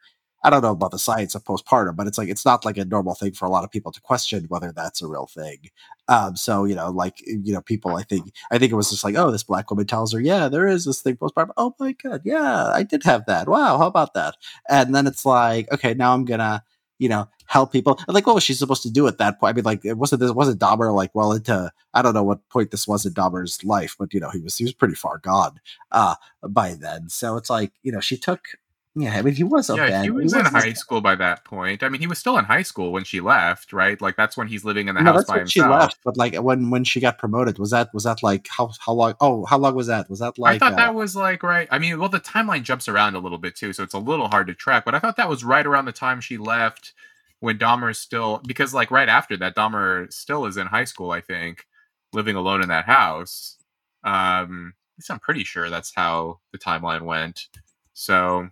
I don't know about the science of postpartum, but it's like it's not like a normal thing for a lot of people to question whether that's a real thing. Um, so you know, like you know, people, I think, I think it was just like, oh, this black woman tells her, yeah, there is this thing postpartum. Oh my god, yeah, I did have that. Wow, how about that? And then it's like, okay, now I'm gonna, you know, help people. And like, what was she supposed to do at that point? I mean, like, it wasn't this wasn't Dahmer like well into I don't know what point this was in Dahmer's life, but you know, he was he was pretty far gone uh by then. So it's like, you know, she took yeah, I mean, he was a yeah, bad. he was he in high school by that point. I mean, he was still in high school when she left, right? Like that's when he's living in the no, house by himself. She left, but like when when she got promoted, was that was that like how how long? Oh, how long was that? Was that like? I thought uh, that was like right. I mean, well, the timeline jumps around a little bit too, so it's a little hard to track. But I thought that was right around the time she left, when Dahmer still because like right after that, Dahmer still is in high school. I think living alone in that house. Um, I'm pretty sure that's how the timeline went. So.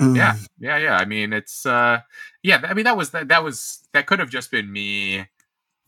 Yeah, yeah, yeah. I mean, it's uh, yeah. I mean, that was that. That was that could have just been me.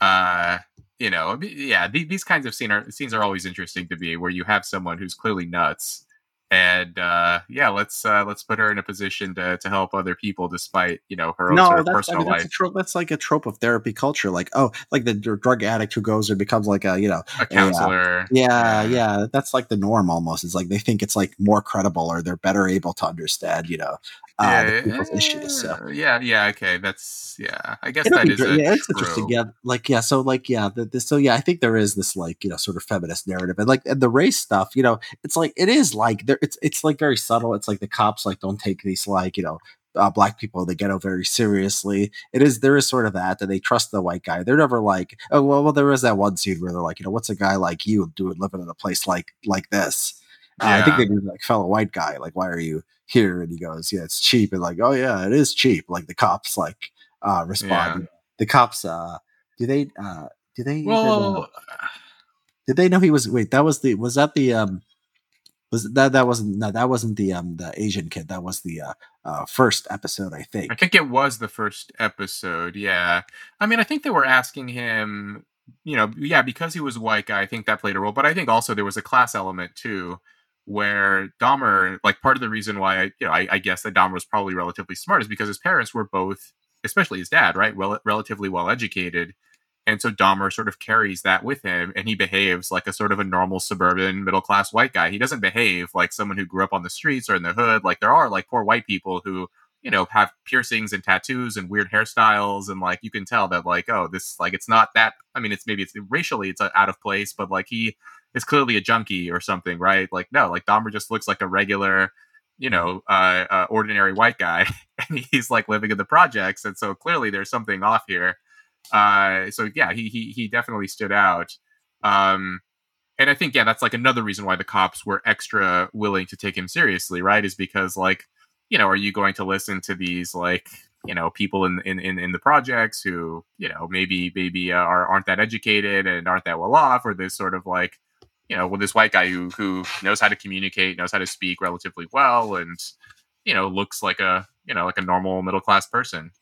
Uh, you know, yeah. these kinds of scene are, scenes are always interesting to me, where you have someone who's clearly nuts, and uh, yeah, let's uh, let's put her in a position to to help other people despite you know her own no, sort of that's, personal I mean, that's life. Trope, that's like a trope of therapy culture, like oh, like the drug addict who goes and becomes like a you know a counselor. A, uh, yeah, yeah, that's like the norm almost. It's like they think it's like more credible or they're better able to understand you know uh, yeah, people's issues. So yeah, yeah, okay, that's yeah. I guess It'll that is yeah, it's interesting. Yeah, like yeah, so like yeah, the, this, so yeah, I think there is this like you know sort of feminist narrative and like and the race stuff. You know, it's like it is like there. It's it's like very subtle. It's like the cops like don't take these like you know uh, black people the ghetto very seriously. It is there is sort of that, that they trust the white guy. They're never like, oh well, well there is that one scene where they're like, you know, what's a guy like you doing living in a place like like this? Uh, yeah. I think they do like fellow white guy, like, why are you here? And he goes, yeah, it's cheap. And like, oh yeah, it is cheap. Like the cops like uh respond. Yeah. The cops uh do they uh do they well, even, uh, did they know he was wait, that was the was that the um was that that wasn't no that wasn't the um the Asian kid. That was the uh, uh first episode I think. I think it was the first episode yeah. I mean I think they were asking him you know yeah because he was a white guy I think that played a role but I think also there was a class element too where Dahmer, like part of the reason why I, you know, I, I, guess that Dahmer was probably relatively smart is because his parents were both, especially his dad, right, well, relatively well educated, and so Dahmer sort of carries that with him, and he behaves like a sort of a normal suburban middle class white guy. He doesn't behave like someone who grew up on the streets or in the hood. Like there are like poor white people who, you know, have piercings and tattoos and weird hairstyles, and like you can tell that like, oh, this like it's not that. I mean, it's maybe it's racially it's out of place, but like he is clearly a junkie or something, right? Like no, like Dahmer just looks like a regular, you know, uh, uh, ordinary white guy, and he's like living in the projects, and so clearly there's something off here. Uh, so yeah, he he he definitely stood out. Um, and I think yeah, that's like another reason why the cops were extra willing to take him seriously, right? Is because like, you know, are you going to listen to these like you know people in in in, in the projects who you know maybe maybe uh, are aren't that educated and aren't that well off, or this sort of like you know, well, this white guy who who knows how to communicate, knows how to speak relatively well, and you know, looks like a you know like a normal middle class person.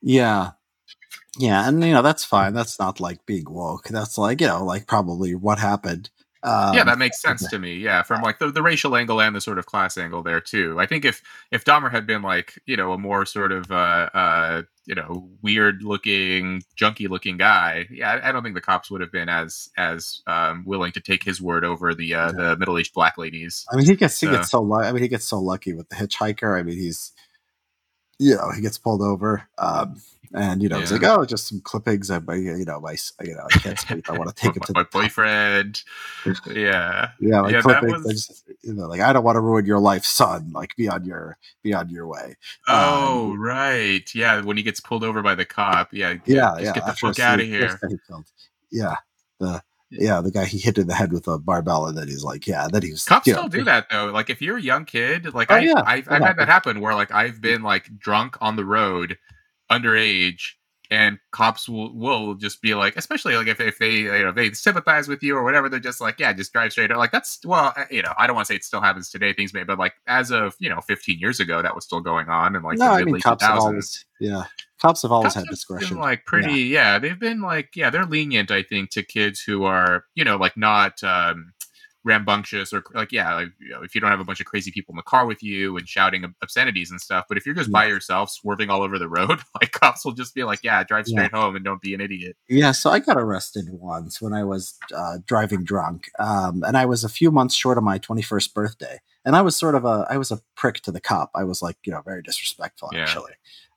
Yeah, yeah, and you know that's fine. That's not like being woke. That's like you know like probably what happened Um, yeah, that makes sense to me. Yeah, from like the, the racial angle and the sort of class angle there too. I think if if Dahmer had been like you know a more sort of uh, uh you know weird looking junky looking guy, yeah, I, I don't think the cops would have been as as um, willing to take his word over the uh, yeah. the middle aged black ladies. I mean, he gets he gets so lucky. I mean he gets so lucky with the hitchhiker. I mean he's you know he gets pulled over. Um, and you know, yeah. he's like, "Oh, just some clippings." I, you know, my, you know, I can't speak. I want to take it to my boyfriend. yeah, yeah, like yeah, clippings. Was... Just, you know, like I don't want to ruin your life, son. Like, be on your, be on your way. Oh, um, right, yeah. When he gets pulled over by the cop, yeah, yeah, yeah. Get the fuck out of here. Yeah, the yeah, the guy he hit in the head with a barbell, and then he's like, yeah, then he was. Cops still know, do that though. Like if you're a young kid, like oh, I, yeah, I've, I've had that happen where like I've been like drunk on the road underage and cops will, will just be like especially like if, if they you know they sympathize with you or whatever they're just like yeah just drive straight or like that's well uh, you know i don't want to say it still happens today things may but like as of you know 15 years ago that was still going on and like no, I mean, cops 2000s. have always yeah cops have always cops had discretion like pretty yeah. yeah they've been like yeah they're lenient i think to kids who are you know like not um rambunctious or like yeah like, you know, if you don't have a bunch of crazy people in the car with you and shouting obscenities and stuff but if you're just yeah. by yourself swerving all over the road like cops will just be like yeah drive straight yeah. home and don't be an idiot yeah so i got arrested once when i was uh, driving drunk um, and i was a few months short of my 21st birthday and i was sort of a i was a prick to the cop i was like you know very disrespectful yeah. actually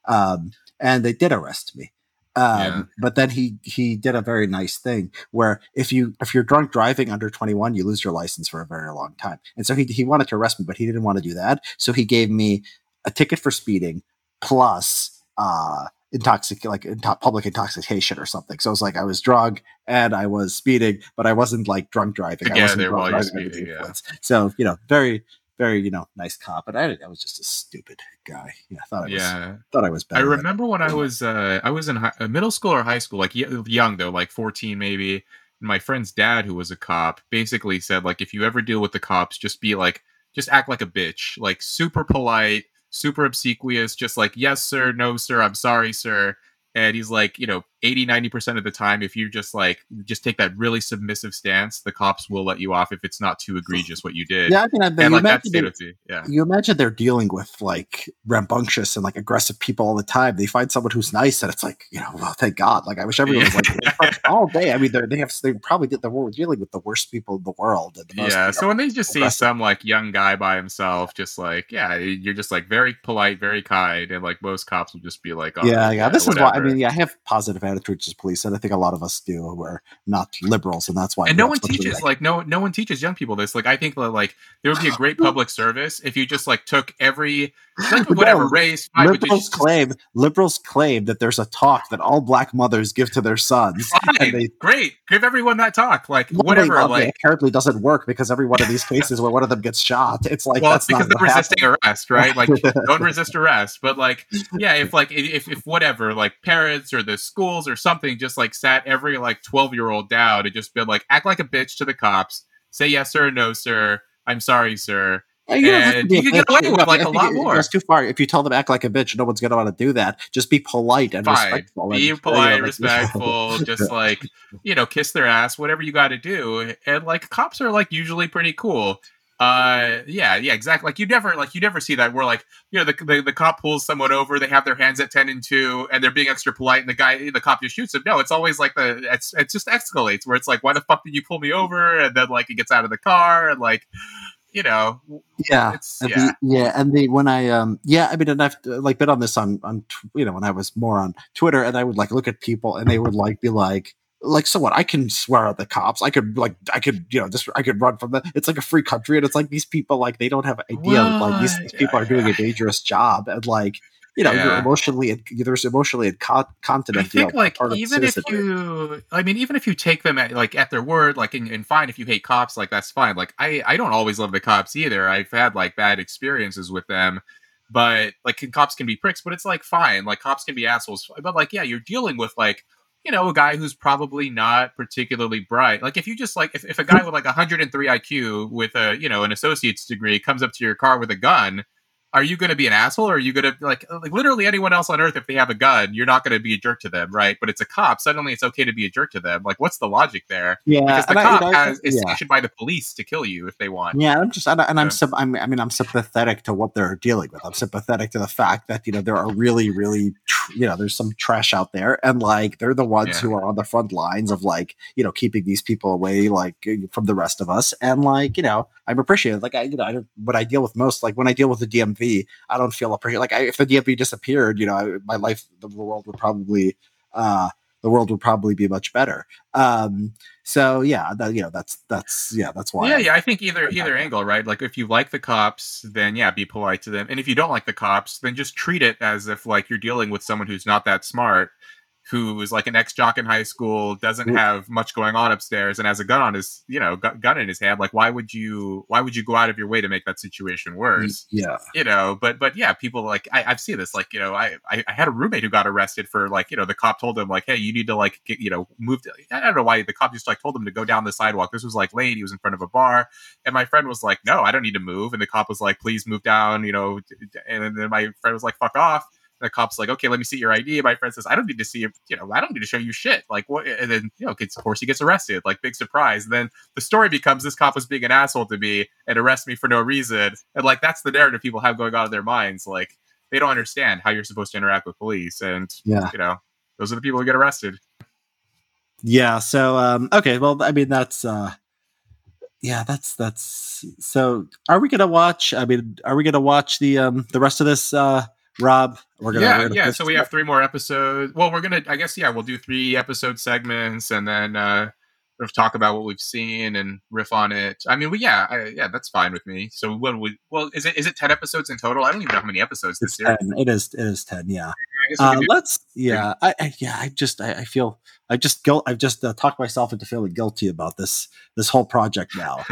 um, and they did arrest me um, yeah. But then he he did a very nice thing where if you if you're drunk driving under 21, you lose your license for a very long time. And so he he wanted to arrest me, but he didn't want to do that. So he gave me a ticket for speeding plus uh intoxic like into- public intoxication or something. So it was like I was drunk and I was speeding, but I wasn't like drunk driving. Yeah, I wasn't drunk driving speeding, yeah. So you know, very very you know nice cop, but I, I was just a stupid guy. Yeah, I thought I was. Yeah, thought I was. Bad i remember when I was uh, I was in high, uh, middle school or high school, like young though, like fourteen maybe. My friend's dad, who was a cop, basically said like, if you ever deal with the cops, just be like, just act like a bitch, like super polite, super obsequious, just like yes sir, no sir, I'm sorry sir and he's like you know 80 90% of the time if you just like just take that really submissive stance the cops will let you off if it's not too egregious what you did. Yeah i mean I, and like that's yeah. You imagine they're dealing with like rambunctious and like aggressive people all the time. They find someone who's nice and it's like you know well thank god. Like i wish everyone was like all day i mean they have they probably did the world dealing with the worst people in the world the most, yeah so when they just aggressive. see some like young guy by himself just like yeah you're just like very polite very kind and like most cops will just be like oh, yeah yeah this is why i mean yeah i have positive attitudes as police and i think a lot of us do we're not liberals and that's why and no one teaches like, like no no one teaches young people this. Like i think that like there would be a great public service if you just like took every like whatever race liberals claim liberals claim that there's a talk that all black mothers give to their sons they, great give everyone that talk like whatever like apparently doesn't work because every one of these cases where one of them gets shot it's like well that's because they're resisting happened. arrest right? Like don't resist arrest. But like yeah if like if, if whatever like parents or the schools or something just like sat every like 12 year old down and just been like act like a bitch to the cops say yes sir no sir i'm sorry sir you and you can get away with like a lot more. That's too far. If you tell them act like a bitch, no one's going to want to do that. Just be polite and Fine. respectful. Be and, polite, you know, respectful. just like you know, kiss their ass, whatever you got to do. And like cops are like usually pretty cool. Uh, yeah, yeah, exactly. Like you never, like you never see that where like you know the, the, the cop pulls someone over, they have their hands at ten and two, and they're being extra polite, and the guy, the cop just shoots him. No, it's always like the it's it just escalates where it's like, why the fuck did you pull me over? And then like he gets out of the car and like you know, yeah, yeah. The, yeah, and the when I um yeah, I mean, and I've like been on this on on you know when I was more on Twitter, and I would like look at people, and they would like be like. Like so what? I can swear at the cops. I could like I could you know just I could run from the. It's like a free country, and it's like these people like they don't have an idea. Like these, these people are doing a dangerous job, and like you know yeah. you're emotionally there's emotionally incontinent. I think like even if you, I mean, even if you take them at like at their word, like and, and fine if you hate cops, like that's fine. Like I I don't always love the cops either. I've had like bad experiences with them, but like cops can be pricks. But it's like fine, like cops can be assholes. But like yeah, you're dealing with like you know, a guy who's probably not particularly bright. Like if you just like if, if a guy with like 103 IQ with a, you know, an associate's degree comes up to your car with a gun, are you going to be an asshole or are you going to like uh, like literally anyone else on earth if they have a gun you're not going to be a jerk to them right? But it's a cop suddenly it's okay to be a jerk to them. Like what's the logic there? Yeah because the cop I, has is yeah. sanctioned by the police to kill you if they want. Yeah i'm just and, i'm so, I'm, i mean i'm sympathetic to what they're dealing with. I'm sympathetic to the fact that you know there are really really tr- you know there's some trash out there and like they're the ones yeah. who are on the front lines of like you know keeping these people away like uh, from the rest of us. And like you know i'm appreciative. Like i you know I, what i deal with most like when i deal with the dmv i don't feel appreciated like I, if the dmv disappeared you know I, my life the world would probably uh the world would probably be much better. Um so yeah that, you know that's that's yeah that's why yeah I, yeah i think either either angle right? Like if you like the cops then yeah be polite to them. And if you don't like the cops then just treat it as if like you're dealing with someone who's not that smart who is like an ex jock in high school, doesn't mm. have much going on upstairs, and has a gun on his, you know, gun in his hand. Like, why would you? Why would you go out of your way to make that situation worse? Yeah, you know. But but yeah, people like I, I've seen this. Like you know, I, I, I had a roommate who got arrested for like you know the cop told him like, hey, you need to like get you know move. To, I don't know why the cop just like told him to go down the sidewalk. This was like late. He was in front of a bar, and my friend was like, no, I don't need to move. And the cop was like, please move down. You know, and then my friend was like, fuck off the cop's like, okay, let me see your ID. My friend says, I don't need to see you. You know, I don't need to show you shit. Like what? And then you know, gets, of course, he gets arrested. Like big surprise. And then the story becomes this cop was being an asshole to me and arrest me for no reason. And like that's the narrative people have going on in their minds. Like they don't understand how you're supposed to interact with police. And yeah, you know, those are the people who get arrested. Yeah. So um, okay. Well, I mean, that's. uh yeah, that's that's so. Are we gonna watch? I mean, are we gonna watch the um the rest of this uh Rob, we're gonna yeah yeah. So we have three more episodes. Well, we're gonna I guess yeah we'll do three episode segments and then uh sort of talk about what we've seen and riff on it. I mean, we yeah I, yeah that's fine with me. So what we well is it is it ten episodes in total? I don't even know how many episodes this year. It is it is ten. Yeah. Uh, let's yeah I, I, yeah I just I, I feel I just guilt I've just uh, talked myself into feeling guilty about this this whole project now.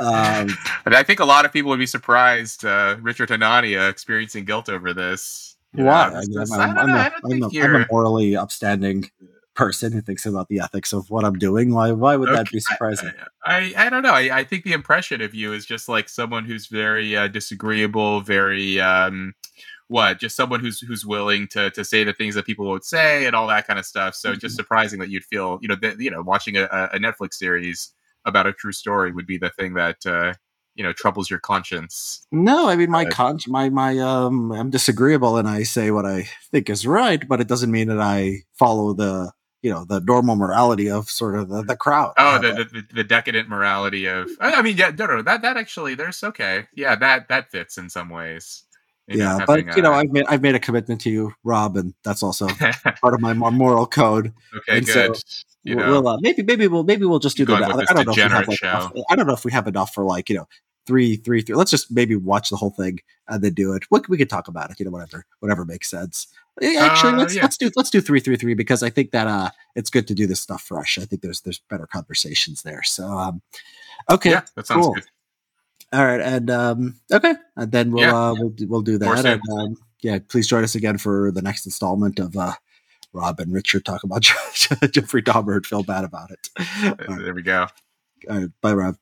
um, but I think a lot of people would be surprised, uh, Richard Hanania experiencing guilt over this. Why? I am a morally upstanding person who thinks about the ethics of what I'm doing. Why why would okay. that be surprising? I, I, I don't know. I, I, think the impression of you is just like someone who's very uh, disagreeable, very um, what just someone who's who's willing to to say the things that people would say and all that kind of stuff. So mm-hmm. just surprising that you'd feel you know that you know watching a, a, Netflix series about a true story would be the thing that uh, you know troubles your conscience. No, I mean my uh, con my my um I'm disagreeable and I say what I think is right, but it doesn't mean that I follow the you know the normal morality of sort of the, the crowd. Oh, the, the, the decadent morality of. I mean, yeah, no, no, that that actually there's okay. Yeah, that that fits in some ways yeah, but you know, I've made I've made a commitment to you, Rob, and that's also part of my moral code. Okay, and good. So you know, we'll uh, maybe maybe we'll maybe we'll just do the. I, I don't know if we have like enough, I don't know if we have enough for like you know three three three. Let's just maybe watch the whole thing and then do it. We, we could talk about it. You know, whatever whatever makes sense. Actually, uh, let's yeah. let's do let's do three three three because I think that uh it's good to do this stuff fresh. I think there's there's better conversations there. So um, okay, yeah, that sounds cool. good. All right, and um, okay, and then we'll yeah. uh, we'll we'll do that. And, um, yeah, please join us again for the next installment of uh, Rob and Richard talk about Jeffrey Dahmer and feel bad about it. There we go. All right, bye, Rob.